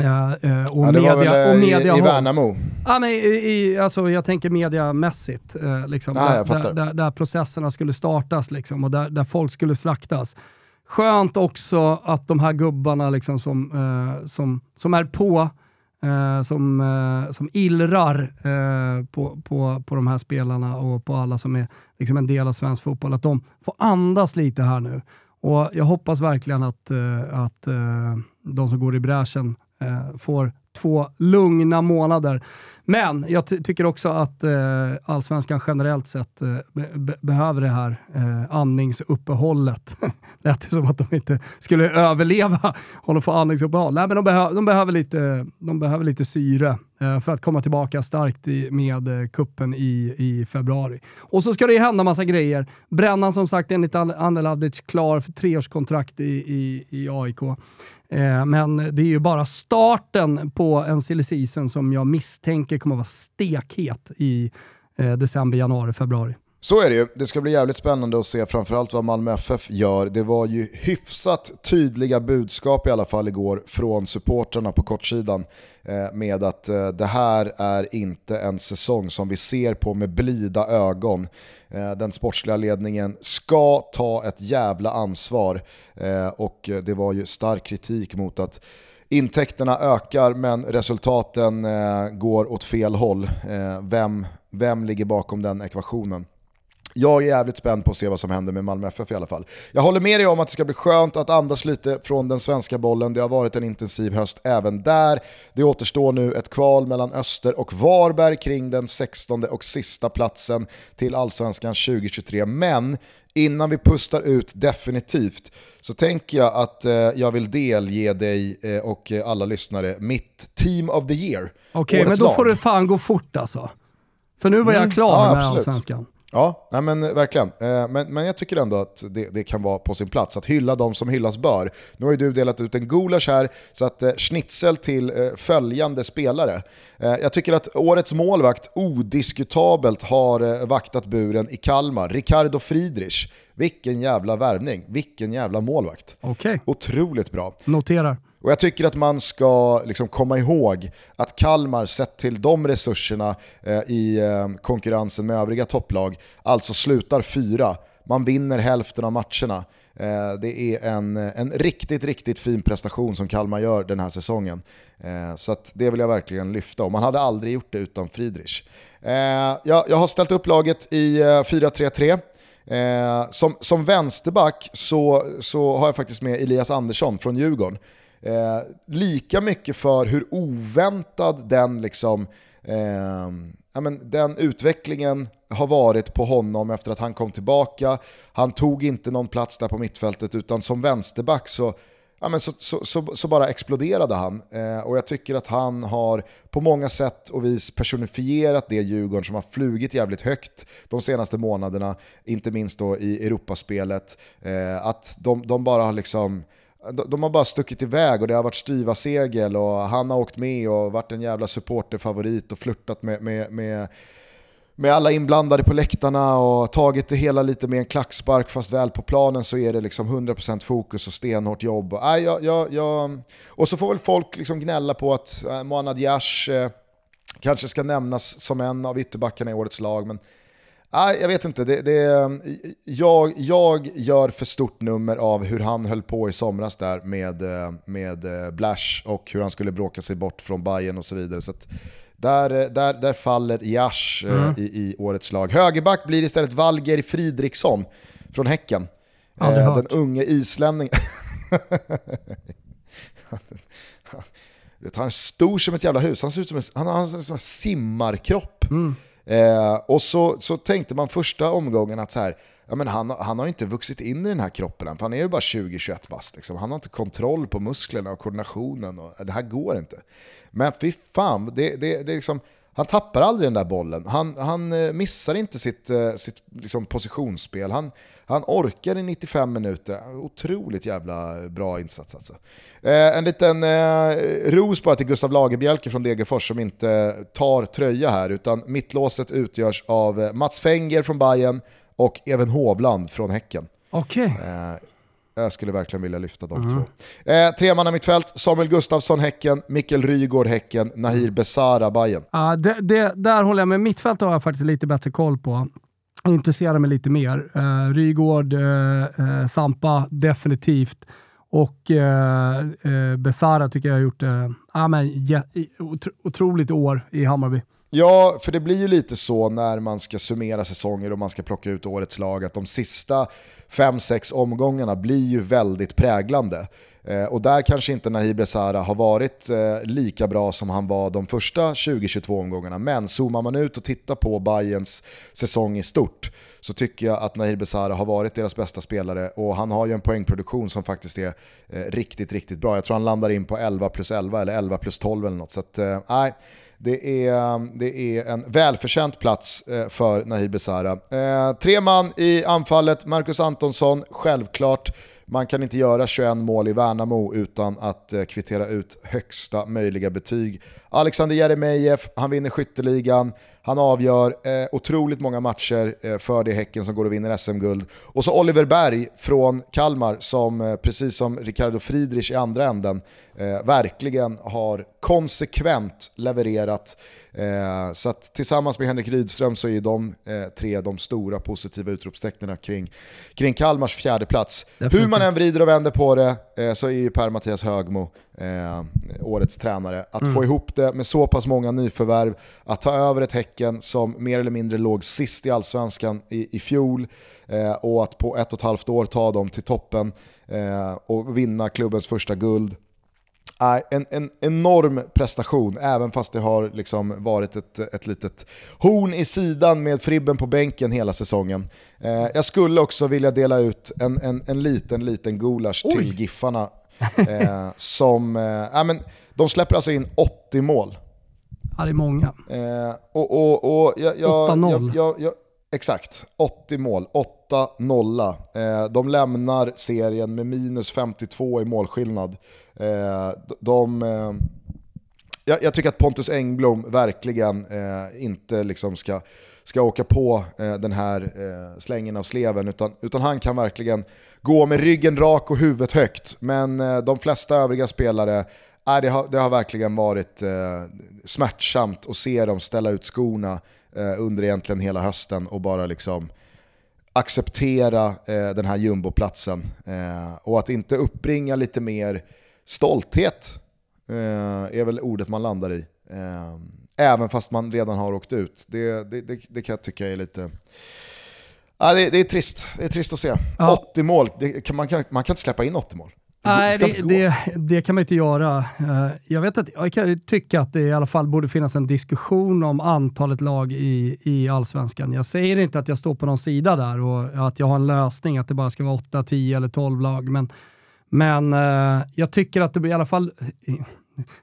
Uh, uh, och ja, det media, var väl och media i, i Värnamo? Ja, men i, i, alltså, jag tänker mediamässigt, uh, liksom, ah, där, där, där, där, processerna skulle startas liksom, och där, där folk skulle slaktas. Skönt också att de här gubbarna liksom, som, som, som är på, Eh, som, eh, som illrar eh, på, på, på de här spelarna och på alla som är liksom, en del av svensk fotboll, att de får andas lite här nu. Och Jag hoppas verkligen att, att de som går i bräschen eh, får två lugna månader. Men jag ty tycker också att eh, allsvenskan generellt sett eh, be behöver det här eh, andningsuppehållet. Lät det som att de inte skulle överleva om de får andningsuppehåll. Nej, men de, behö de, behöver, lite, de behöver lite syre eh, för att komma tillbaka starkt i, med eh, kuppen i, i februari. Och så ska det ju hända massa grejer. Brännan som sagt enligt Anel Avdic klar för treårskontrakt i, i, i AIK. Eh, men det är ju bara starten på en silly season som jag misstänker kommer att vara stekhet i eh, december, januari, februari. Så är det ju. Det ska bli jävligt spännande att se framförallt vad Malmö FF gör. Det var ju hyfsat tydliga budskap i alla fall igår från supporterna på kortsidan eh, med att eh, det här är inte en säsong som vi ser på med blida ögon. Eh, den sportsliga ledningen ska ta ett jävla ansvar eh, och det var ju stark kritik mot att intäkterna ökar men resultaten eh, går åt fel håll. Eh, vem, vem ligger bakom den ekvationen? Jag är jävligt spänd på att se vad som händer med Malmö FF i alla fall. Jag håller med dig om att det ska bli skönt att andas lite från den svenska bollen. Det har varit en intensiv höst även där. Det återstår nu ett kval mellan Öster och Varberg kring den 16 och sista platsen till Allsvenskan 2023. Men innan vi pustar ut definitivt så tänker jag att eh, jag vill delge dig eh, och alla lyssnare mitt Team of the Year. Okej, okay, men då lag. får det fan gå fort alltså. För nu var jag mm. klar ja, med Allsvenskan. Ja, nej men verkligen. Eh, men, men jag tycker ändå att det, det, kan vara på sin plats att hylla de som hyllas bör. Nu har ju du delat ut en gulasch här, så att eh, schnitzel till eh, följande spelare. Jag tycker att årets målvakt odiskutabelt har vaktat buren i Kalmar, Ricardo Friedrich. Vilken jävla värvning, vilken jävla målvakt. Okay. Otroligt bra. Noterar. Och jag tycker att man ska liksom komma ihåg att Kalmar sett till de resurserna eh, i eh, konkurrensen med övriga topplag, alltså slutar fyra. Man vinner hälften av matcherna. Eh, det är en, en riktigt, riktigt fin prestation som Kalmar gör den här säsongen. Eh, så det vill jag verkligen lyfta och man hade aldrig gjort det utan Friedrich. Eh, jag, jag har ställt upp laget i eh, 4-3-3. Eh, som, som vänsterback så, så har jag faktiskt med Elias Andersson från Djurgården. Eh, lika mycket för hur oväntad den, liksom, eh, ja, men den utvecklingen har varit på honom efter att han kom tillbaka. Han tog inte någon plats där på mittfältet utan som vänsterback så ja, men så, så, så, så, bara exploderade han. Eh, och jag tycker att han har på många sätt och vis personifierat det Djurgården som har flugit jävligt högt de senaste månaderna, inte minst då i Europaspelet. Eh, att de, de bara har liksom de har bara stuckit iväg och det har varit styva segel och han har åkt med och varit en jävla supporterfavorit och flörtat med, med, med, med alla inblandade på läktarna och tagit det hela lite med en klackspark fast väl på planen så är det liksom 100% fokus och stenhårt jobb. Och, äh, jag, jag, jag, och så får väl folk liksom gnälla på att äh, Mohanad Yash äh, kanske ska nämnas som en av ytterbackarna i årets lag men Nej, jag vet inte. Det, det, jag, jag gör för stort nummer av hur han höll på i somras där med, med Blash och hur han skulle bråka sig bort från Bayern och så vidare. Så där, där, där faller Jash eh, mm. i, i årets lag. Högerback blir istället Valger Fridriksson från Häcken. Aldrig eh, den unge islänningen. han är stor som ett jävla hus, han ser ut som en, han har en, en simmarkropp. Mm. Eh, och så, så tänkte man första omgången att så här, ja, men han, han har inte vuxit in i den här kroppen än, för han är ju bara 20-21 bast. Liksom. Han har inte kontroll på musklerna och koordinationen. Och, det här går inte. Men fy fan, det, det, det är liksom, han tappar aldrig den där bollen. Han, han eh, missar inte sitt, eh, sitt liksom positionsspel. Han, han orkar i 95 minuter. Otroligt jävla bra insats alltså. Eh, en liten eh, ros bara till Gustav Lagerbjälke från Degerfors som inte tar tröja här, utan mittlåset utgörs av eh, Mats Fenger från Bayern och Even Hovland från Häcken. Okej. Okay. Eh, jag skulle verkligen vilja lyfta de mm. två. Eh, tremanna mittfält, Samuel Gustafsson Häcken, Mikkel Rygård Häcken, Nahir Besara Bayern. Ja, det, det, där håller jag med. Mittfält har jag faktiskt lite bättre koll på. Intresserar mig lite mer. Eh, Rygård, eh, eh Sampa definitivt. Och eh, eh, Besara tycker jag har gjort eh, ah, men, ja, otroligt år i Hammarby. Ja, för det blir ju lite så när man ska summera säsonger och man ska plocka ut årets lag att de sista 5-6 omgångarna blir ju väldigt präglande. Eh, och där kanske inte Nahir Besara har varit eh, lika bra som han var de första 20-22 omgångarna. Men zoomar man ut och tittar på Bayerns säsong i stort så tycker jag att Nahir Besara har varit deras bästa spelare och han har ju en poängproduktion som faktiskt är eh, riktigt, riktigt bra. Jag tror han landar in på 11 plus 11 eller 11 plus 12 eller något. Så att, eh, nej, det är, um, det är en välförtjänt plats eh, för Nahir Besara. Eh, tre man i anfallet, Marcus Antonsson, självklart. Man kan inte göra 21 mål i Värnamo utan att eh, kvittera ut högsta möjliga betyg. Alexander Jeremejeff, han vinner skytteligan, han avgör eh, otroligt många matcher eh, för det Häcken som går och vinner SM-guld. Och så Oliver Berg från Kalmar som, eh, precis som Ricardo Friedrich i andra änden, eh, verkligen har konsekvent levererat. Eh, så att tillsammans med Henrik Rydström så är de eh, tre de stora positiva utropstecknen kring, kring Kalmars fjärde plats. Hur man än vrider och vänder på det så är ju Per-Mattias Högmo eh, årets tränare. Att mm. få ihop det med så pass många nyförvärv, att ta över ett Häcken som mer eller mindre låg sist i allsvenskan i, i fjol eh, och att på ett och ett halvt år ta dem till toppen eh, och vinna klubbens första guld en, en enorm prestation, även fast det har liksom varit ett, ett litet horn i sidan med Fribben på bänken hela säsongen. Eh, jag skulle också vilja dela ut en, en, en liten, liten gulasch Oj. till Giffarna. Eh, som, eh, men, de släpper alltså in 80 mål. Ja, det är många. Eh, och, och, och jag, jag, 8-0. Jag, jag, exakt, 80 mål, 8-0. Eh, de lämnar serien med minus 52 i målskillnad. Eh, de, eh, jag, tycker att Pontus Engblom verkligen eh, inte liksom ska, ska åka på eh, den här eh, slängen av sleven, utan, utan han kan verkligen gå med ryggen rak och huvudet högt. Men eh, de flesta övriga spelare, eh, det, har, det har verkligen varit eh, smärtsamt att se dem ställa ut skorna eh, under egentligen hela hösten och bara liksom acceptera eh, den här jumboplatsen. Eh, och att inte uppbringa lite mer stolthet eh, är väl ordet man landar i. Eh, Även fast man redan har åkt ut. Det, det, det, det kan jag tycka är lite... Ja, det, det, är trist. Det är trist att se. Ja. 80 mål, kan, man, kan, man kan inte släppa in 80 mål. Nej, det, det, det, kan man inte göra. Eh, jag, vet att, jag kan tycka att det i alla fall borde finnas en diskussion om antalet lag i, i allsvenskan. Jag säger inte att jag står på någon sida där och att jag har en lösning, att det bara ska vara 8, 10 eller 12 lag. Men men eh, jag tycker att det i alla fall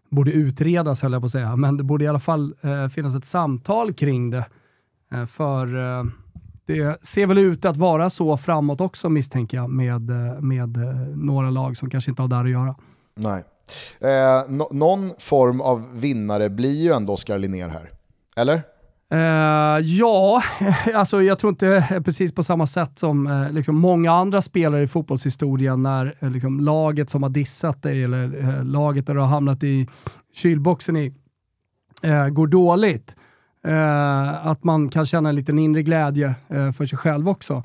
borde utredas, höll jag på att säga, men det borde i alla fall eh, finnas ett samtal kring det. Eh, för eh, det ser väl ut att vara så framåt också misstänker jag med, eh, med eh, några lag som kanske inte har där att göra. Nej. Eh, no någon form av vinnare blir ju ändå Oskar Linnér här. Eller? Uh, ja, alltså jag tror inte precis på samma sätt som uh, liksom många andra spelare i fotbollshistorien när uh, liksom, laget som har dissat dig eller laget där du har hamnat i kylboxen i går dåligt. att man kan känna en liten inre glädje för sig själv också.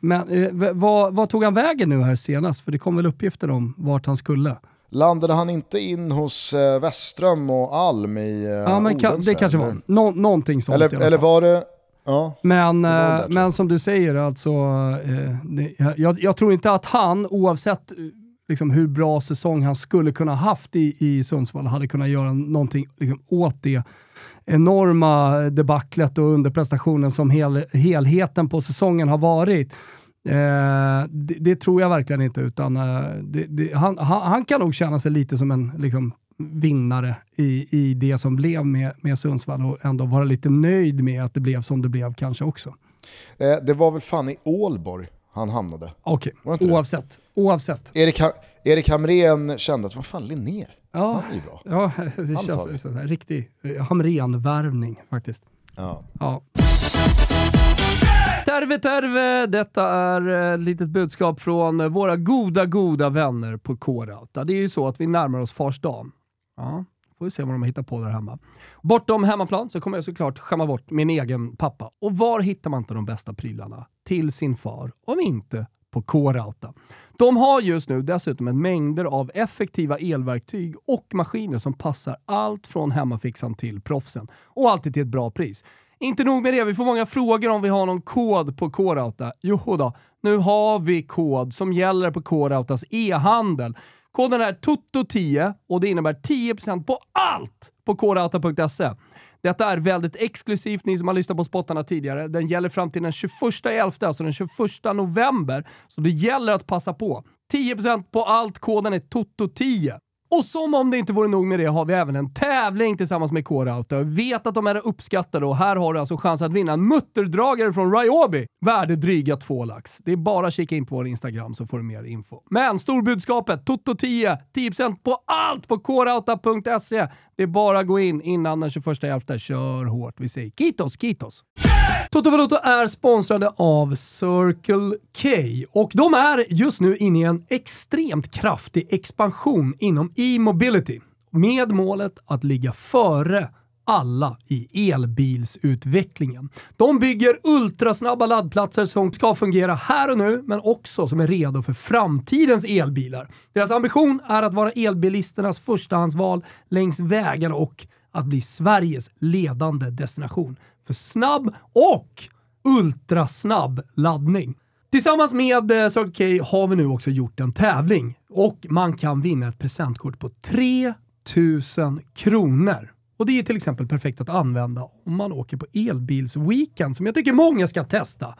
men vad, vad tog han vägen nu här senast? För det kom väl uppgifter om vart han skulle? Landade han inte in hos eh, Westström och Alm i eh, Ja, men kan, det kanske var Nå någonting sånt Eller, eller var det... Ja, men, det eh, men som du säger, alltså, eh, det, jag, jag, tror inte att han, oavsett eh, liksom, hur bra säsong han skulle kunna haft i, i Sundsvall, hade kunnat göra någonting liksom, åt det enorma debaclet och underprestationen som hel, helheten på säsongen har varit. Eh, det, det, tror jag verkligen inte, utan eh, det, det, han, han, han, kan nog känna sig lite som en liksom, vinnare i, i det som blev med, med Sundsvall och ändå vara lite nöjd med att det blev som det blev kanske också. Eh, det var väl fan i Ålborg han hamnade? Okej, okay. oavsett. oavsett. Erik, Erik Hamrén kände att vad fan Linnér, ja, han är bra. Ja, det han känns som en riktig eh, Hamrén-värvning faktiskt. Ja. ja. Terve terve! Detta är eh, ett litet budskap från eh, våra goda, goda vänner på K-Rauta. Det är ju så att vi närmar oss Fars dag. Ja, får vi se vad de hittar på där hemma. Bortom hemmaplan så kommer jag såklart skämma bort min egen pappa. Och var hittar man inte de bästa prylarna till sin far, om inte på K-Rauta. De har just nu dessutom en mängder av effektiva elverktyg och maskiner som passar allt från hemmafixan till proffsen. Och alltid till ett bra pris. Inte nog med det, vi får många frågor om vi har någon kod på K-Rauta. Då, nu har vi kod som gäller på K-Rautas e-handel. Koden är TOTO10 och det innebär 10% på allt på krauta.se. Detta är väldigt exklusivt, ni som har lyssnat på spottarna tidigare. Den gäller fram till den 21.11, alltså den 21 november. Så det gäller att passa på. 10% på allt, koden är TOTO10. Och som om det inte vore nog med det har vi även en tävling tillsammans med K-Rauta. Vet att de är uppskattade och här har du alltså chans att vinna en mutterdragare från Ryobi. Värde dryga två lax. Det är bara att kika in på vår Instagram så får du mer info. Men storbudskapet, Toto10, 10% på allt på krauta.se. Det är bara att gå in innan den 21.11. Kör hårt. Vi säger kitos, kitos! Toto Balotto är sponsrade av Circle K och de är just nu inne i en extremt kraftig expansion inom e-mobility med målet att ligga före alla i elbilsutvecklingen. De bygger ultrasnabba laddplatser som ska fungera här och nu, men också som är redo för framtidens elbilar. Deras ambition är att vara elbilisternas förstahandsval längs vägarna och att bli Sveriges ledande destination för snabb och ultrasnabb laddning. Tillsammans med eh, Circle K har vi nu också gjort en tävling och man kan vinna ett presentkort på 3000 kronor. Och det är till exempel perfekt att använda om man åker på elbilsweekend som jag tycker många ska testa.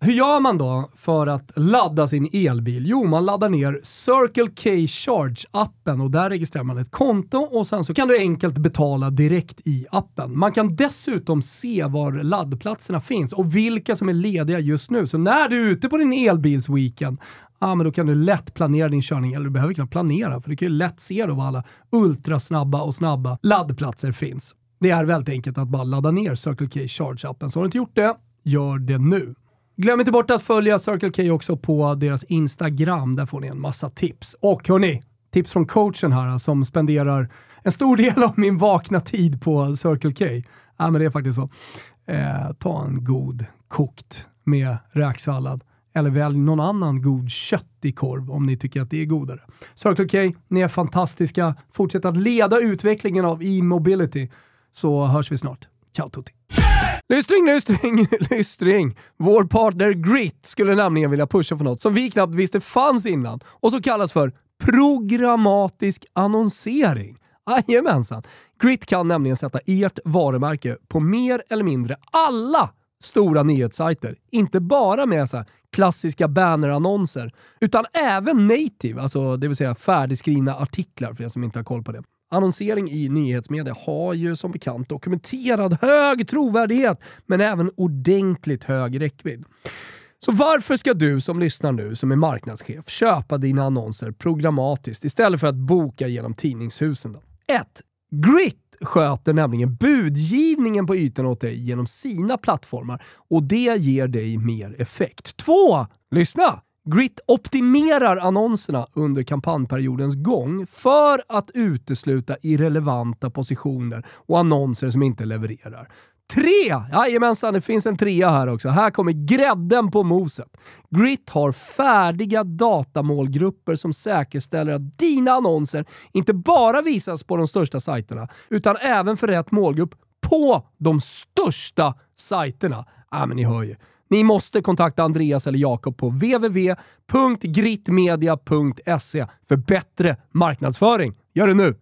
Hur gör man då för att ladda sin elbil? Jo, man laddar ner Circle K Charge-appen och där registrerar man ett konto och sen så kan du enkelt betala direkt i appen. Man kan dessutom se var laddplatserna finns och vilka som är lediga just nu. Så när du är ute på din elbilsweekend, ja, men då kan du lätt planera din körning, eller du behöver knappt planera, för du kan ju lätt se då var alla ultrasnabba och snabba laddplatser finns. Det är väldigt enkelt att bara ladda ner Circle K Charge-appen, så har du inte gjort det, gör det nu. Glöm inte bort att följa Circle K också på deras Instagram. Där får ni en massa tips. Och hörni, tips från coachen här alltså, som spenderar en stor del av min vakna tid på Circle K. Ja, men det är faktiskt så. Eh, ta en god kokt med räksallad eller välj någon annan god köttig korv om ni tycker att det är godare. Circle K, ni är fantastiska. Fortsätt att leda utvecklingen av e-mobility så hörs vi snart. Ciao Tutti! Lystring, lystring, lystring. Vår partner Grit skulle nämligen vilja pusha för något som vi knappt visste fanns innan och som kallas för programmatisk annonsering. Jajamensan! Grit kan nämligen sätta ert varumärke på mer eller mindre alla stora nyhetssajter. Inte bara med så klassiska bannerannonser, utan även native, alltså det vill säga färdigskrivna artiklar för er som inte har koll på det. Annonsering i nyhetsmedia har ju som bekant dokumenterad hög trovärdighet, men även ordentligt hög räckvidd. Så varför ska du som lyssnar nu, som är marknadschef, köpa dina annonser programmatiskt istället för att boka genom tidningshusen? 1. Grit sköter nämligen budgivningen på ytan åt dig genom sina plattformar och det ger dig mer effekt. 2. Lyssna! Grit optimerar annonserna under kampanjperiodens gång för att utesluta irrelevanta positioner och annonser som inte levererar. Tre! Jajamensan, det finns en trea här också. Här kommer grädden på moset. Grit har färdiga datamålgrupper som säkerställer att dina annonser inte bara visas på de största sajterna, utan även för rätt målgrupp på de största sajterna. Ja, men ni hör ju. Ni måste kontakta Andreas eller Jakob på www.gritmedia.se för bättre marknadsföring. Gör det nu!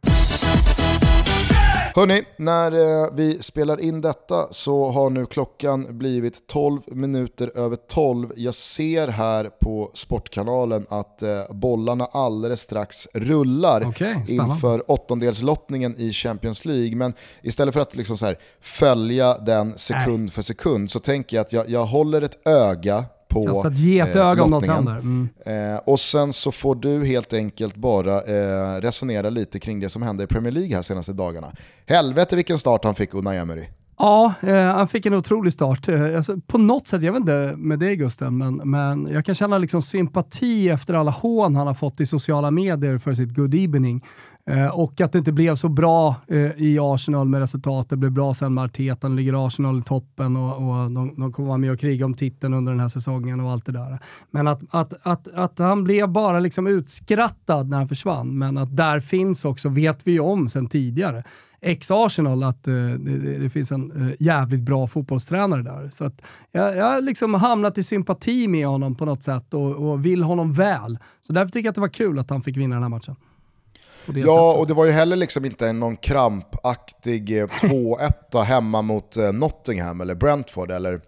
Hörni, när eh, vi spelar in detta så har nu klockan blivit 12 minuter över 12. Jag ser här på Sportkanalen att eh, bollarna alldeles strax rullar okay, inför åttondelslottningen i Champions League. Men istället för att liksom så här, följa den sekund Nej. för sekund så tänker jag att jag, jag håller ett öga på Kasta ett getöga eh, om något händer. Mm. Eh, och sen så får du helt enkelt bara eh, resonera lite kring det som hände i Premier League här senaste dagarna. Helvete vilken start han fick Unai Emery. Ja, eh, han fick en otrolig start. Eh, alltså, på något sätt, jag vet inte med dig Gusten, men, men jag kan känna liksom sympati efter alla hån han har fått i sociala medier för sitt good evening. Eh, och att det inte blev så bra eh, i Arsenal med resultatet. Det blev bra sen med Arteta. Nu ligger Arsenal i toppen och, och de, de, kommer vara med och kriga om titeln under den här säsongen och allt det där. Men att, att, att, att han blev bara liksom utskrattad när han försvann. Men att där finns också, vet vi ju om sen tidigare, ex-Arsenal att uh, det, det, finns en uh, jävligt bra fotbollstränare där. Så att jag, jag har liksom hamnat i sympati med honom på något sätt och, och vill honom väl. Så därför tycker jag att det var kul att han fick vinna den här matchen. Ja, sättet. och det var ju heller liksom inte någon krampaktig 2-1 eh, hemma mot eh, Nottingham eller Brentford eller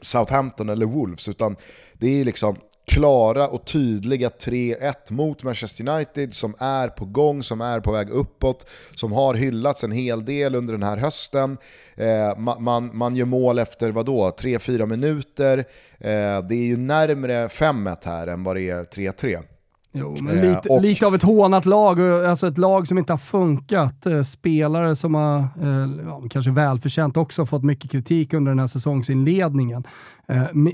Southampton eller Wolves, utan det är liksom klara och tydliga 3-1 mot Manchester United som är på gång, som är på väg uppåt, som har hyllats en hel del under den här hösten. Eh, man, man gör mål efter vadå, 3-4 minuter. Eh, det är ju närmre 5-1 här än vad det är 3-3. Jo, men lite, eh, och, lite av ett hånat lag, alltså ett lag som inte har funkat. Eh, spelare som har, eh, ja, kanske välförtjänt också, fått mycket kritik under den här säsongsinledningen.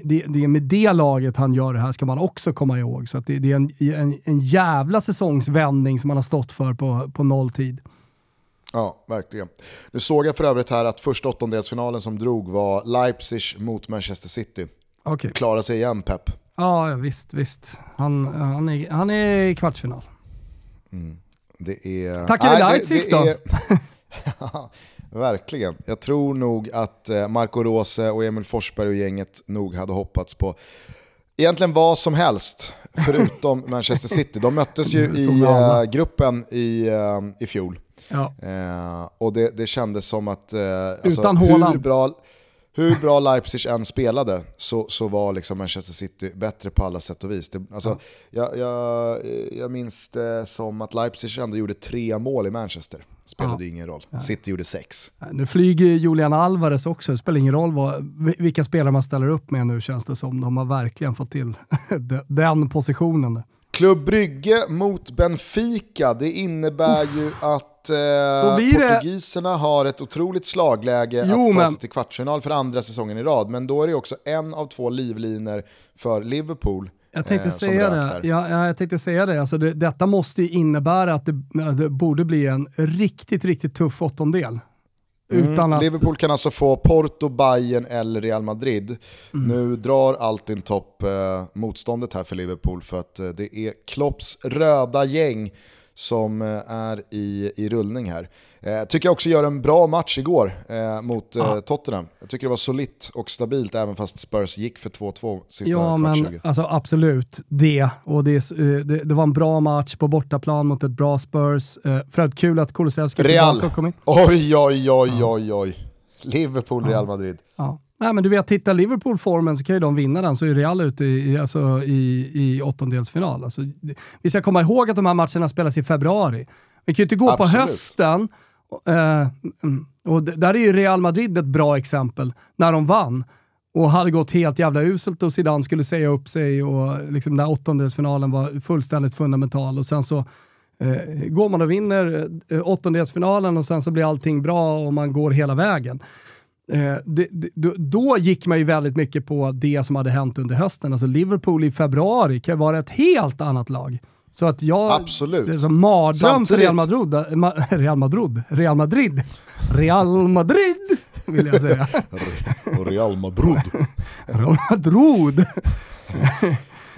Det, det är med det laget han gör det här, ska man också komma ihåg. Så det, det, är en, en, en jävla säsongsvändning som han har stått för på, på nolltid. Ja, verkligen. Nu såg jag för övrigt här att första åttondelsfinalen som drog var Leipzig mot Manchester City. Okay. Klara sig igen Pep. Ja, visst, visst. Han, han, är, han är i kvartsfinal. Mm. Det är... Tackar vi Leipzig då? Är... Verkligen. Jag tror nog att eh, Marco Rose och Emil Forsberg och gänget nog hade hoppats på egentligen vad som helst förutom Manchester City. De möttes ju i uh, gruppen i, uh, i fjol. Ja. Uh, och det, det kändes som att uh, Utan alltså, hur bra, hur bra Leipzig än spelade så, så var liksom Manchester City bättre på alla sätt och vis. Det, alltså, ja. jag, jag, jag minns det som att Leipzig ändå gjorde tre mål i Manchester. Spelade ja. ingen roll. Ja. City gjorde sex. Nu flyger Julian Alvarez också, det spelar ingen roll vad, vilka spelare man ställer upp med nu känns det som. De har verkligen fått till den positionen. Klubb Brygge mot Benfica, det innebär ju att eh, portugiserna har ett otroligt slagläge jo, att ta sig till kvartsfinal för andra säsongen i rad. Men då är det också en av två livliner för Liverpool jag tänkte, eh, säga det. Ja, ja, jag tänkte säga det. Alltså det. Detta måste ju innebära att det, det, borde bli en riktigt, riktigt tuff åttondel. Mm. Att... Liverpool kan alltså få Porto, Bayern eller Real Madrid. Mm. Nu drar Altin topp eh, motståndet här för Liverpool för att eh, det är Klopps röda gäng som eh, är i, i rullning här. Eh, tycker jag också gör en bra match igår eh, mot eh, Tottenham. Jag tycker det var solitt och stabilt även fast Spurs gick för 2-2 sista Ja, men alltså, absolut det. Och det, eh, det, det, var en bra match på bortaplan mot ett bra Spurs. Eh, att kul att Kulusevski Real! Oj, oj, oj, oj, oj. Liverpool, Real Madrid. Ja. Nej, men du vet, titta Liverpool-formen så kan ju de vinna den, så är Real ute i, alltså, i, i åttondelsfinal. Alltså, vi ska komma ihåg att de här matcherna spelas i februari. Vi kan ju inte gå Absolut. på hösten, uh, och där är ju Real Madrid ett bra exempel, när de vann och hade gått helt jävla uselt och Zidane skulle säga upp sig och liksom den där åttondelsfinalen var fullständigt fundamental och sen så eh, går man och vinner eh, åttondelsfinalen och sen så blir allting bra och man går hela vägen. Eh, det, det, då gick man ju väldigt mycket på det som hade hänt under hösten. Alltså Liverpool i februari kan vara ett helt annat lag. Så att jag... Absolut. Det är som mardröm för Real Madrid. Eh, Real Madrid. Real Madrid. Real Madrid vill jag säga. Real Madrid. Real Madrid.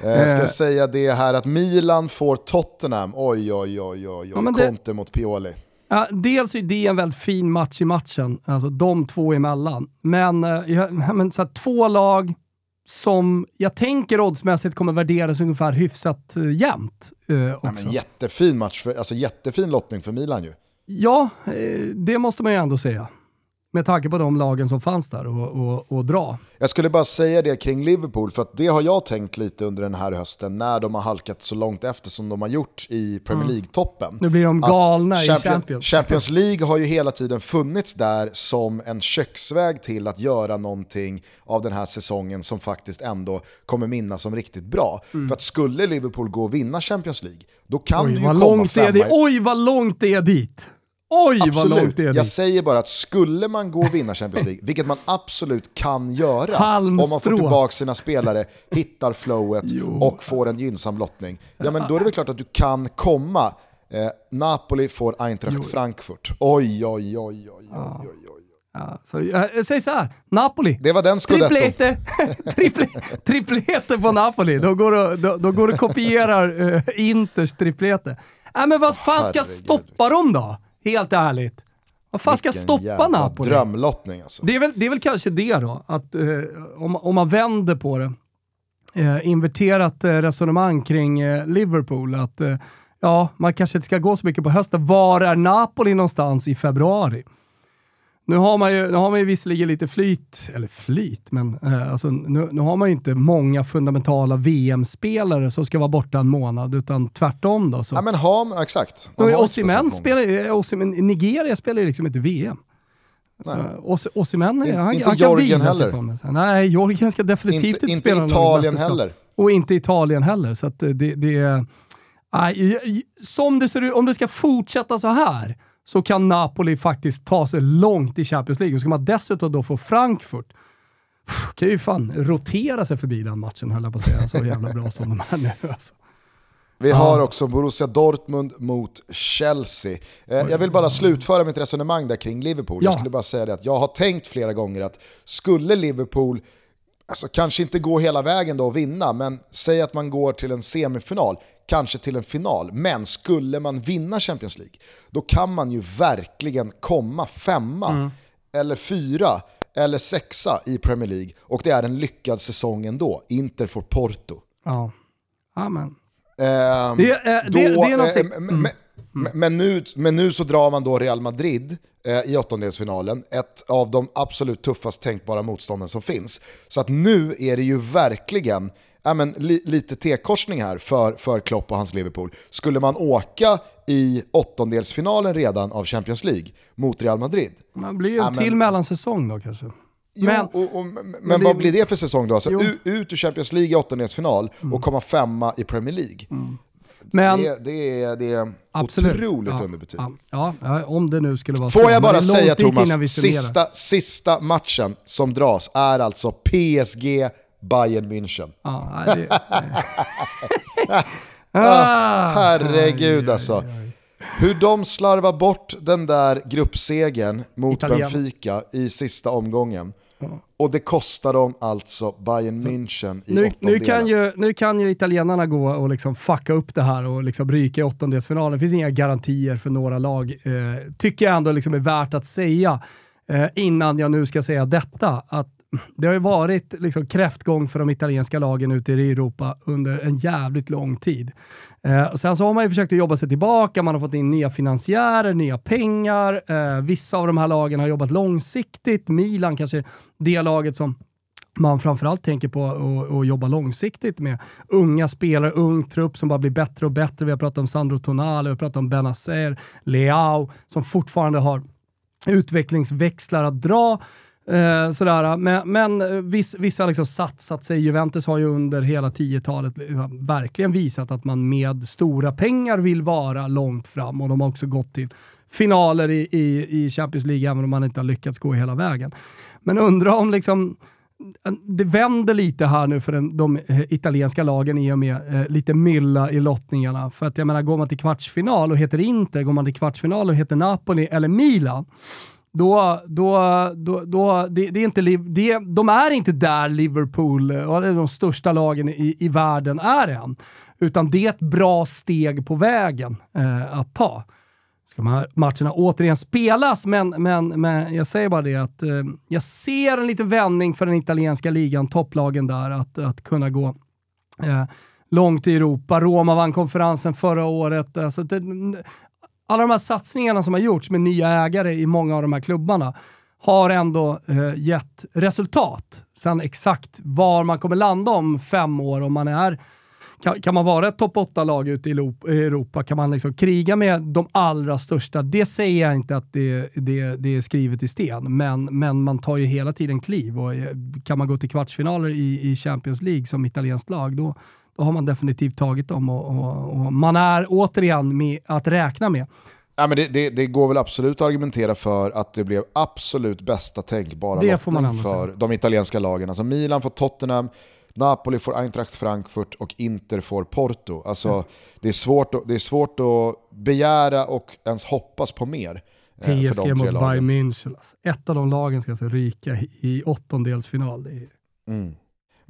Jag ska säga det här att Milan får Tottenham. Oj, oj, oj, oj, oj. Ja, Conte mot Pioli. Ja, dels är det en väldigt fin match i matchen, alltså de två emellan. Men, eh, ja, men så här, två lag som jag tänker oddsmässigt kommer värderas ungefär hyfsat uh, jämnt. Uh, också. Nej, jättefin match, för, alltså jättefin lottning för Milan ju. Ja, det måste man ju ändå säga med tanke på de lagen som fanns där och, och, och, dra. Jag skulle bara säga det kring Liverpool, för att det har jag tänkt lite under den här hösten när de har halkat så långt efter som de har gjort i Premier mm. League-toppen. Nu blir de galna Champion, i Champions. Champions League har ju hela tiden funnits där som en köksväg till att göra någonting av den här säsongen som faktiskt ändå kommer minnas som riktigt bra. Mm. För att skulle Liverpool gå och vinna Champions League, då kan Oj, du ju komma långt femma... Är det, oj vad långt det är dit! Oj absolut. vad långt det är Jag säger bara att skulle man gå och vinna Champions League, vilket man absolut kan göra, Halmstrå. om man får tillbaka sina spelare, hittar flowet jo. och får en gynnsam lottning, ja men då är det väl klart att du kan komma. Eh, Napoli får Eintracht jo. Frankfurt. Oj, oj, oj, oj, oj, oj, oj. Ja, så, jag säger så här, Napoli. Det var den Triplete, triple, triplete på Napoli. Då går du, då, då går du kopierar uh, Inters triplete. Äh, men vad fan ska stoppa dem då? Helt ärligt. Vad fan ska stoppa Napoli? drömlottning alltså. Det är väl, det är väl kanske det då, att eh, om, om man vänder på det. Eh, inverterat eh, resonemang kring eh, Liverpool. Att eh, ja, man kanske inte ska gå så mycket på hösten. Var är Napoli någonstans i februari? Nu har man ju, nu har man ju visserligen lite flyt, eller flyt, men eh, alltså, nu, nu, har man ju inte många fundamentala VM-spelare som ska vara borta en månad, utan tvärtom. Då, så. Ja men ha, exakt. Osimhen spelar, Osimhen, Nigeria spelar ju liksom inte VM. Osimhen, han, inte han Jorgen heller. Nej, Jorgen ska definitivt inte, inte spela Inte Italien heller. Och inte Italien heller. Så det, det är... som det ser ut, om det ska fortsätta så här, så kan Napoli faktiskt ta sig långt i Champions League. Och ska man dessutom då få Frankfurt, kan ju fan rotera sig förbi den matchen höll jag på att säga. Så jävla bra som de är nu alltså. Vi har också Borussia Dortmund mot Chelsea. Eh, jag vill bara slutföra mitt resonemang där kring Liverpool. Ja. Jag skulle bara säga det att jag har tänkt flera gånger att skulle Liverpool alltså, kanske inte gå hela vägen då och vinna, men säg att man går till en semifinal, kanske till en final. Men skulle man vinna Champions League, då kan man ju verkligen komma femma mm. eller fyra eller sexa i Premier League och det är en lyckad säsong ändå. Inter får Porto. Ja, amen. Eh, det, är, då, det, det är någonting... Eh, mm. Men, men, nu, men nu så drar man då Real Madrid eh, i åttondelsfinalen, ett av de absolut tuffast tänkbara motstånden som finns. Så att nu är det ju verkligen ja, men, li, lite T-korsning här för, för Klopp och hans Liverpool. Skulle man åka i åttondelsfinalen redan av Champions League mot Real Madrid? Det blir ju en ja, till mellansäsong då kanske. Jo, men, och, och, men, men vad blir det för säsong då? Alltså, ut ur Champions League i åttondelsfinal mm. och komma femma i Premier League. Mm. Men, det, det, är, det är absolut. otroligt ja, underbetyg. Ja, ja, om det nu skulle vara Får så. jag bara säga Thomas, sista, sista matchen som dras är alltså PSG Bayern München. Ja, det, ah, herregud alltså. Hur de slarvar bort den där gruppsegern mot Italien. Benfica i sista omgången. Och det kostar dem alltså Bayern München i nu, nu kan, ju, nu kan ju italienarna gå och liksom fucka upp det här och liksom ryka i åttondelsfinalen. Det finns inga garantier för några lag, eh, tycker jag ändå liksom är värt att säga eh, innan jag nu ska säga detta. Att det har ju varit liksom kräftgång för de italienska lagen ute i Europa under en jävligt lång tid. Eh, sen så har man ju försökt att jobba sig tillbaka, man har fått in nya finansiärer, nya pengar. Eh, vissa av de här lagen har jobbat långsiktigt. Milan kanske det laget som man framförallt tänker på att jobba långsiktigt med. Unga spelare, ung trupp som bara blir bättre och bättre. Vi har pratat om Sandro Tonali, vi har pratat om Benazer, Leao som fortfarande har utvecklingsväxlar att dra. Eh, sådär. Men, men viss, vissa har liksom satsat sig. Juventus har ju under hela 10-talet verkligen visat att man med stora pengar vill vara långt fram och de har också gått till finaler i, i, i Champions League även om man inte har lyckats gå hela vägen. Men undrar om liksom eh, det vänder lite här nu för den, de eh, italienska lagen i och med eh, lite mylla i lottningarna. För att jag menar, går man till kvartsfinal och heter Inter, går man till kvartsfinal och heter Napoli eller Milan, då, då, då, då det, det, är inte, det, de är inte där Liverpool och de största lagen i, i världen är än. Utan det är ett bra steg på vägen eh, att ta. Ska de här matcherna återigen spelas, men, men, men jag säger bara det att eh, jag ser en liten vändning för den italienska ligan, topplagen där, att, att kunna gå eh, långt i Europa. Roma vann konferensen förra året. Alltså det, alla de här satsningarna som har gjorts med nya ägare i många av de här klubbarna har ändå eh, gett resultat. Sen exakt var man kommer landa om fem år, om man är kan, kan man vara ett topp 8-lag ute i Europa? Kan man liksom kriga med de allra största? Det säger jag inte att det, det, det är skrivet i sten, men, men man tar ju hela tiden kliv och eh, kan man gå till kvartsfinaler i, i Champions League som italienskt lag, då har man definitivt tagit dem och, och, och man är återigen med att räkna med. Ja, men det, det, det, går väl absolut att argumentera för att det blev absolut bästa tänkbara det för säga. de italienska lagen. Alltså Milan får Tottenham, Napoli får Eintracht Frankfurt och Inter får Porto. Alltså, mm. det, är svårt att, det är svårt att begära och ens hoppas på mer. Eh, PSG mot Bayern München. Alltså. Ett av de lagen ska alltså ryka i åttondelsfinal. Det är... mm.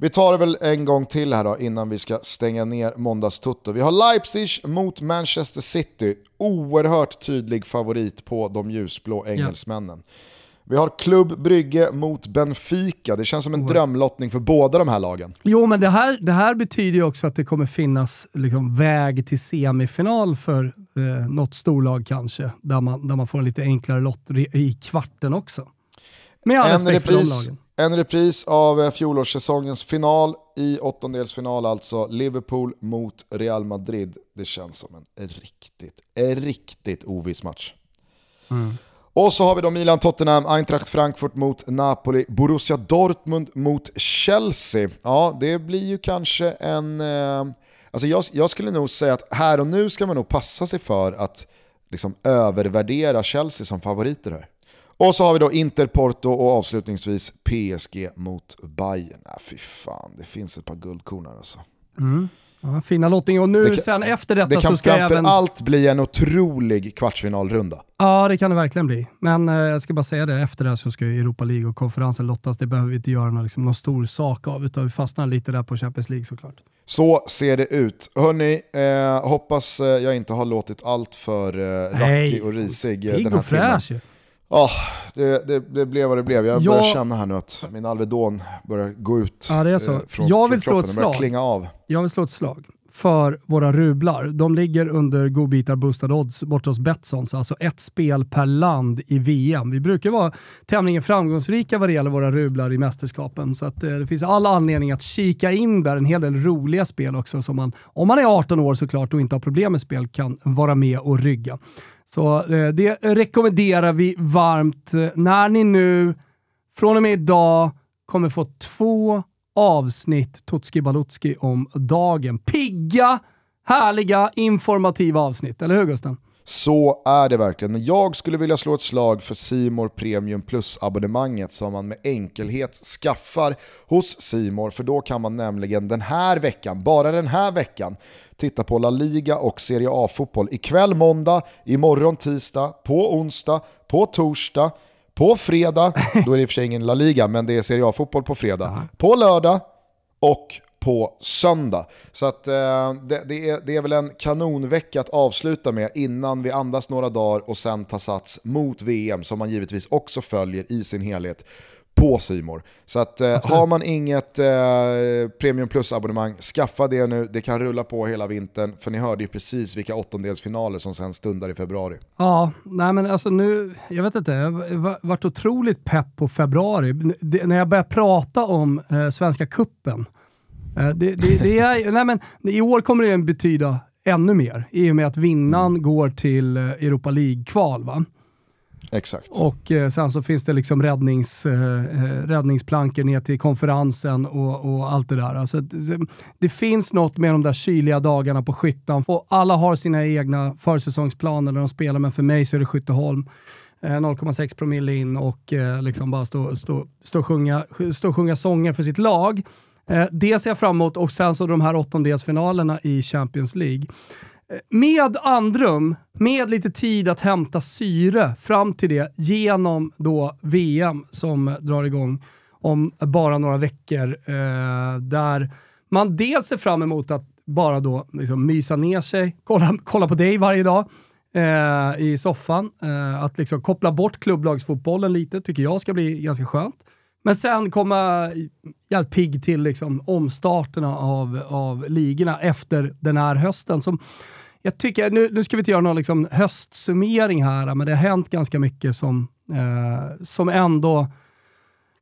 Vi tar det väl en gång till här då innan vi ska stänga ner måndagstutto. Vi har Leipzig mot Manchester City. Oerhört tydlig favorit på de ljusblå engelsmännen. Ja. Vi har Klubb Brygge mot Benfica. Det känns som en drömlottning för båda de här lagen. Jo, men det här, det här betyder ju också att det kommer finnas liksom, väg till semifinal för eh, något storlag kanske, där man, där man får en lite enklare lott i kvarten också. Med all en respekt repris, för de lagen. En repris av eh, fjolårssäsongens final i åttondelsfinal alltså. Liverpool mot Real Madrid. Det känns som en riktigt, en riktigt oviss match. Mm. Och så har vi då Milan-Tottenham, Eintracht Frankfurt mot Napoli, Borussia Dortmund mot Chelsea. Ja, det blir ju kanske en... Eh, alltså jag, jag, skulle nog säga att här och nu ska man nog passa sig för att liksom övervärdera Chelsea som favoriter här. Och så har vi då Inter, Porto och avslutningsvis PSG mot Bayern. Äh, fy fan, det finns ett par guldkorn här alltså. Mm. Ja, fina lottning och nu kan, sen efter detta det så ska Det kan allt bli en otrolig kvartsfinalrunda. Ja, det kan det verkligen bli. Men eh, jag ska bara säga det, efter det här så ska ju Europa League och konferensen lottas. Det behöver vi inte göra någon, liksom, någon stor sak av, utan vi fastnar lite där på Champions League såklart. Så ser det ut. Hörni, eh, hoppas eh, jag inte har låtit allt för eh, rackig och risig eh, den här och fräsch Ja, det, det, det, blev vad det blev. Jag börjar känna här nu att min Alvedon börjar gå ut ja, det är så. Eh, från, jag vill från slå ett slag. klinga av. Jag vill slå ett slag för våra rublar. De ligger under godbitar boostad odds borta hos Betssons, alltså ett spel per land i VM. Vi brukar vara tämligen framgångsrika vad det gäller våra rublar i mästerskapen, så att, eh, det finns all anledning att kika in där. En hel del roliga spel också som man, om man är 18 år såklart och inte har problem med spel, kan vara med och rygga. Så eh, det rekommenderar vi varmt. Eh, när ni nu, från och med idag, kommer få två avsnitt Totski Balutski om dagen. Pigga, härliga, informativa avsnitt. Eller hur Gusten? Så är det verkligen. Jag skulle vilja slå ett slag för Simor Premium Plus-abonnemanget som man med enkelhet skaffar hos Simor för då kan man nämligen den här veckan, bara den här veckan, titta på La Liga och Serie A-fotboll ikväll måndag, imorgon tisdag, på onsdag, på torsdag, på fredag, då är det i och för sig ingen La Liga, men det är Serie A-fotboll på fredag. På lördag och på söndag. Så att, eh, det, det, är, det är väl en kanonvecka att avsluta med innan vi andas några dagar och sen ta sats mot VM som man givetvis också följer i sin helhet på Simor. Så att eh, har man inget eh, Premium Plus-abonnemang, skaffa det nu. Det kan rulla på hela vintern, för ni hörde ju precis vilka åttondelsfinaler som sen stundar i februari. Ja, nej men alltså nu, jag vet inte, jag har varit otroligt pepp på februari. Det, när jag börjar prata om eh, Svenska Kuppen det, det, det, är, nej men, I år kommer det betyda ännu mer, i och med att vinnaren mm. går till eh, Europa League-kval. Exakt. Och eh, sen så finns det liksom räddnings, eh, eh räddningsplankor ner till konferensen och, och allt det där. Alltså, det, det, finns något med de där kyliga dagarna på Skyttan. Och alla har sina egna försäsongsplaner när de spelar, men för mig så är det Skytteholm. 0,6 eh, promille in och eh, liksom bara stå, stå, stå, och sjunga, stå och sjunga sånger för sitt lag. Eh, det ser jag fram emot och sen så de här åttondelsfinalerna i Champions League. Eh, med andrum, med lite tid att hämta syre fram till det genom då VM som drar igång om bara några veckor. Eh, där man dels ser fram emot att bara då liksom mysa ner sig, kolla, kolla på dig varje dag eh, i soffan. Eh, att liksom koppla bort klubblagsfotbollen lite tycker jag ska bli ganska skönt. Men sen komma jävligt pigg till liksom omstarterna av, av ligorna efter den här hösten som jag tycker, nu, nu ska vi inte göra någon liksom höstsummering här, men det har hänt ganska mycket som, eh, som ändå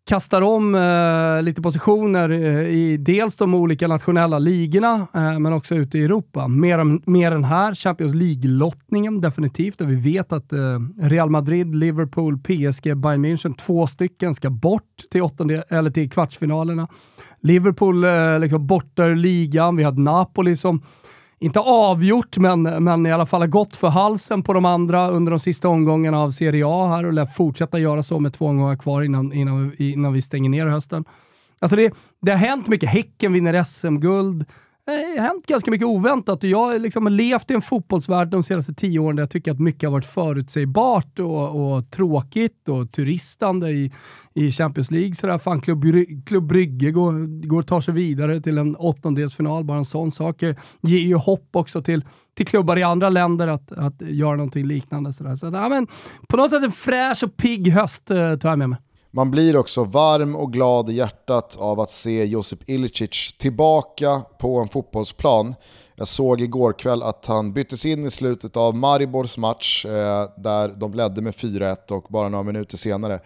kastar om eh, lite positioner eh, i dels de olika nationella ligorna, eh, men också ute i Europa. Mer, mer än här, Champions League-lottningen definitivt, där vi vet att eh, Real Madrid, Liverpool, PSG, Bayern München, två stycken ska bort till, åttonde, eller till kvartsfinalerna. Liverpool eh, liksom borta ur ligan, vi har Napoli som inte avgjort, men, men i alla fall har gått för halsen på de andra under de sista omgångarna av Serie A här och lär fortsätta göra så med två omgångar kvar innan, innan, innan vi stänger ner hösten. Alltså det, det har hänt mycket. Häcken vinner SM-guld Eh, det har hänt ganska mycket oväntat och jag har liksom levt i en fotbollsvärld de senaste tio åren där jag tycker att mycket har varit förutsägbart och, och tråkigt och turistande i, i Champions League. Sådär, fan, Klubb, Klubb Brygge går, går tar sig vidare till en åttondelsfinal. Bara en sån sak ger ju hopp också till, till klubbar i andra länder att, att göra någonting liknande. Sådär. Så, ja, men, på något sätt en fräsch och pigg höst eh, tar jag med mig. Man blir också varm och glad i hjärtat av att se Josip Ilicic tillbaka på en fotbollsplan. Jag såg igår kväll att han byttes in i slutet av Maribors match eh, där de ledde med 4-1 och bara några minuter senare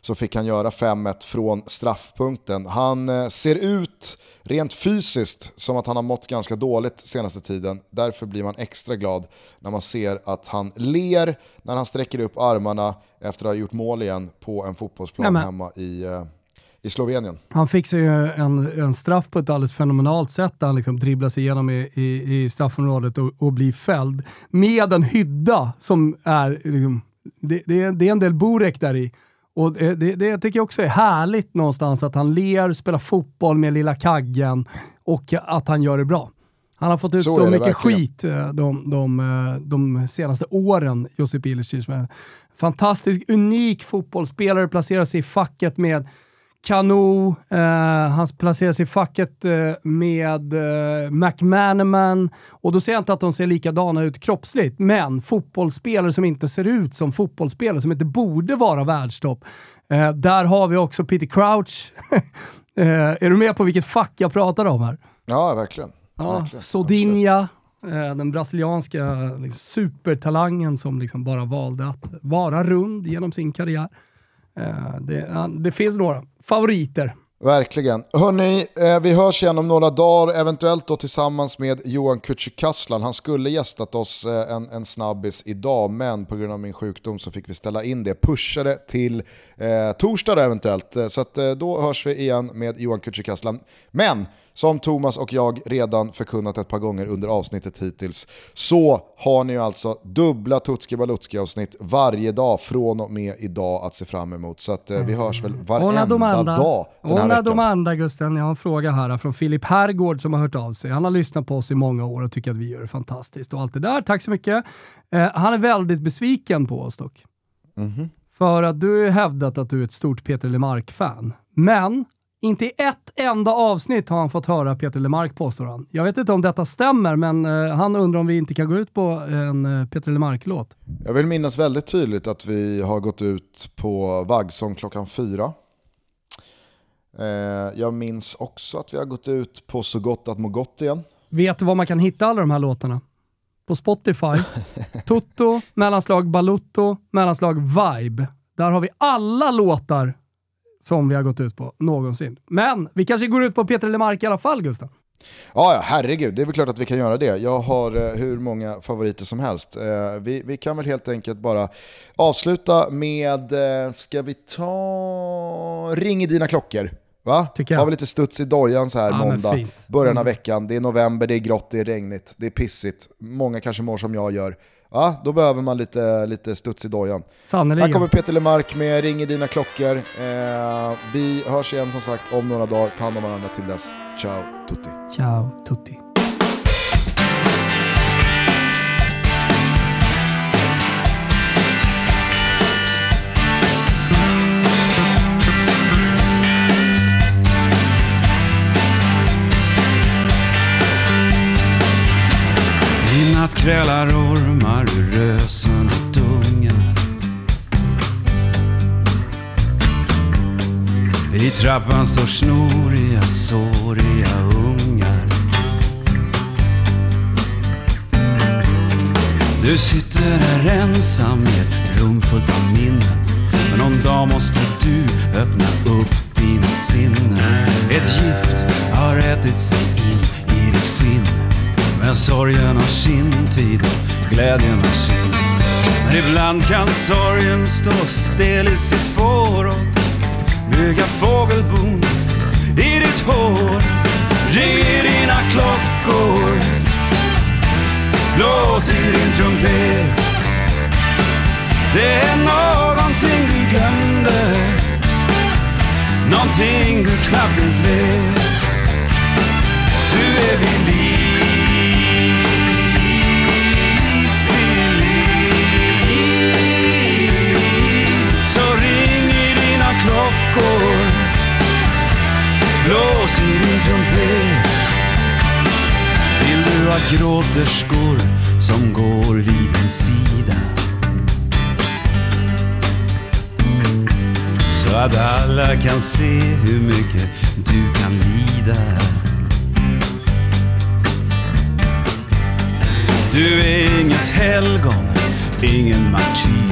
så fick han göra 5-1 från straffpunkten. Han eh, ser ut rent fysiskt som att han har mått ganska dåligt senaste tiden. Därför blir man extra glad när man ser att han ler när han sträcker upp armarna efter att ha gjort mål igen på en fotbollsplan ja, hemma i, uh, i Slovenien. Han fick sig en, en straff på ett alldeles fenomenalt sätt där han liksom dribblar sig igenom i, i, i straffområdet och, och blir fälld. Med en hydda som är, liksom, det, det, det är en del Borek där i. Och det, det, tycker jag också är härligt någonstans, att han ler, spelar fotboll med lilla kaggen och att han gör det bra. Han har fått utstå mycket verkligen. skit eh, de, de, eh, de senaste åren, Josip Ilicic. Fantastisk, unik fotbollsspelare, placerar sig i facket med Kanu, eh, han placerar sig i facket eh, med eh, McManaman. Och då säger jag inte att de ser likadana ut kroppsligt, men fotbollsspelare som inte ser ut som fotbollsspelare, som inte borde vara världstopp. Eh, där har vi också Peter Crouch. eh, är du med på vilket fack jag pratar om här? Ja, verkligen. Ja, verkligen. Sodinha, eh, den brasilianska liksom, supertalangen som liksom bara valde att vara rund genom sin karriär. Eh, det, det finns några favoriter. Verkligen. Hörni, eh, vi hörs igen om några dagar, eventuellt då tillsammans med Johan Kücükaslan. Han skulle gästat oss eh, en, en snabbis idag, men på grund av min sjukdom så fick vi ställa in det. Pushade till eh, torsdag eventuellt, eh, så att, eh, då hörs vi igen med Johan Kücükaslan. Men som Thomas och jag redan förkunnat ett par gånger under avsnittet hittills, så har ni ju alltså dubbla Tutski Balutski avsnitt varje dag från och med idag att se fram emot. Så att, eh, vi hörs väl varenda domanda. dag den här veckan. domanda Gusten, jag har en fråga här från Filip Herrgård som har hört av sig. Han har lyssnat på oss i många år och tycker att vi gör det fantastiskt och allt det där. Tack så mycket. Eh, han är väldigt besviken på oss dock. Mm -hmm. För att du har hävdat att du är ett stort Peter LeMarc-fan. Men inte i ett enda avsnitt har han fått höra Peter Lemark påstår han. Jag vet inte om detta stämmer, men uh, han undrar om vi inte kan gå ut på en uh, Peter Lemark-låt. Jag vill minnas väldigt tydligt att vi har gått ut på Vaggsång klockan fyra. Uh, jag minns också att vi har gått ut på Så gott att må gott igen. Vet du var man kan hitta alla de här låtarna? På Spotify. Toto, mellanslag Balutto, mellanslag Vibe. Där har vi alla låtar som vi har gått ut på någonsin. Men vi kanske går ut på Peter Lemark i alla fall, Gustav? Ja, ja, herregud. Det är väl klart att vi kan göra det. Jag har eh, hur många favoriter som helst. Eh, vi, vi kan väl helt enkelt bara avsluta med, eh, ska vi ta Ring i dina klockor? Va? Tycker jag. Har vi lite studs i dojan så här ja, måndag, början av mm. veckan. Det är november, det är grått, det är regnigt, det är pissigt. Många kanske mår som jag gör ja, då behöver man lite, lite studs i dojan. Sannoliken. Här kommer Peter Lemark med Ring i dina klockor. Eh, vi hörs igen som sagt om några dagar. Ta hand om varandra till dess. Ciao tutti. Ciao tutti. krälar ormar dungar. I trappan står snoriga, såriga ungar. Du sitter här ensam i ett rum fullt av minnen. Men någon dag måste du öppna upp dina sinnen. Ett gift har ätit sig in i ditt skinn. Men sorgen har sin tid och glädjen har sin. Men ibland kan sorgen stå stel i sitt spår och bygga fågelbon i ditt hår. Ring i dina klockor, blås i din trumpet. Det är någonting du glömde, någonting du knappt ens vet. Du är vid liv klockor Blås i din trumpet. Vill du ha gråterskor som går vid din sida? Så att alla kan se hur mycket du kan lida. Du är inget helgon, ingen martyr.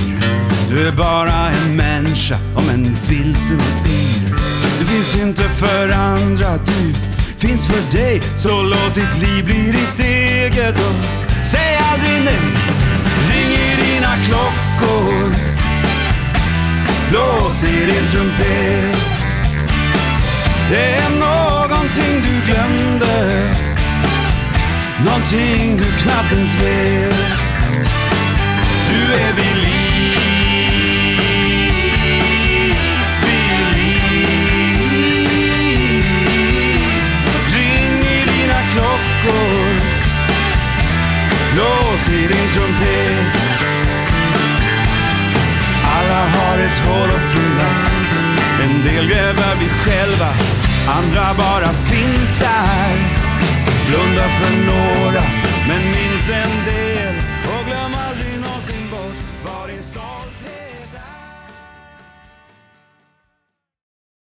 Du är bara en människa en vilsen bil. Du finns inte för andra, du finns för dig. Så låt ditt liv bli ditt eget och säg aldrig nej. Ring i dina klockor, blås i din trumpet. Det är någonting du glömde, någonting du knappt ens vet. Du är vid liv Blås i din trumpet. Alla har ett hål att fylla. En del gräver vi själva, andra bara finns där. Blunda för några, men minns en del.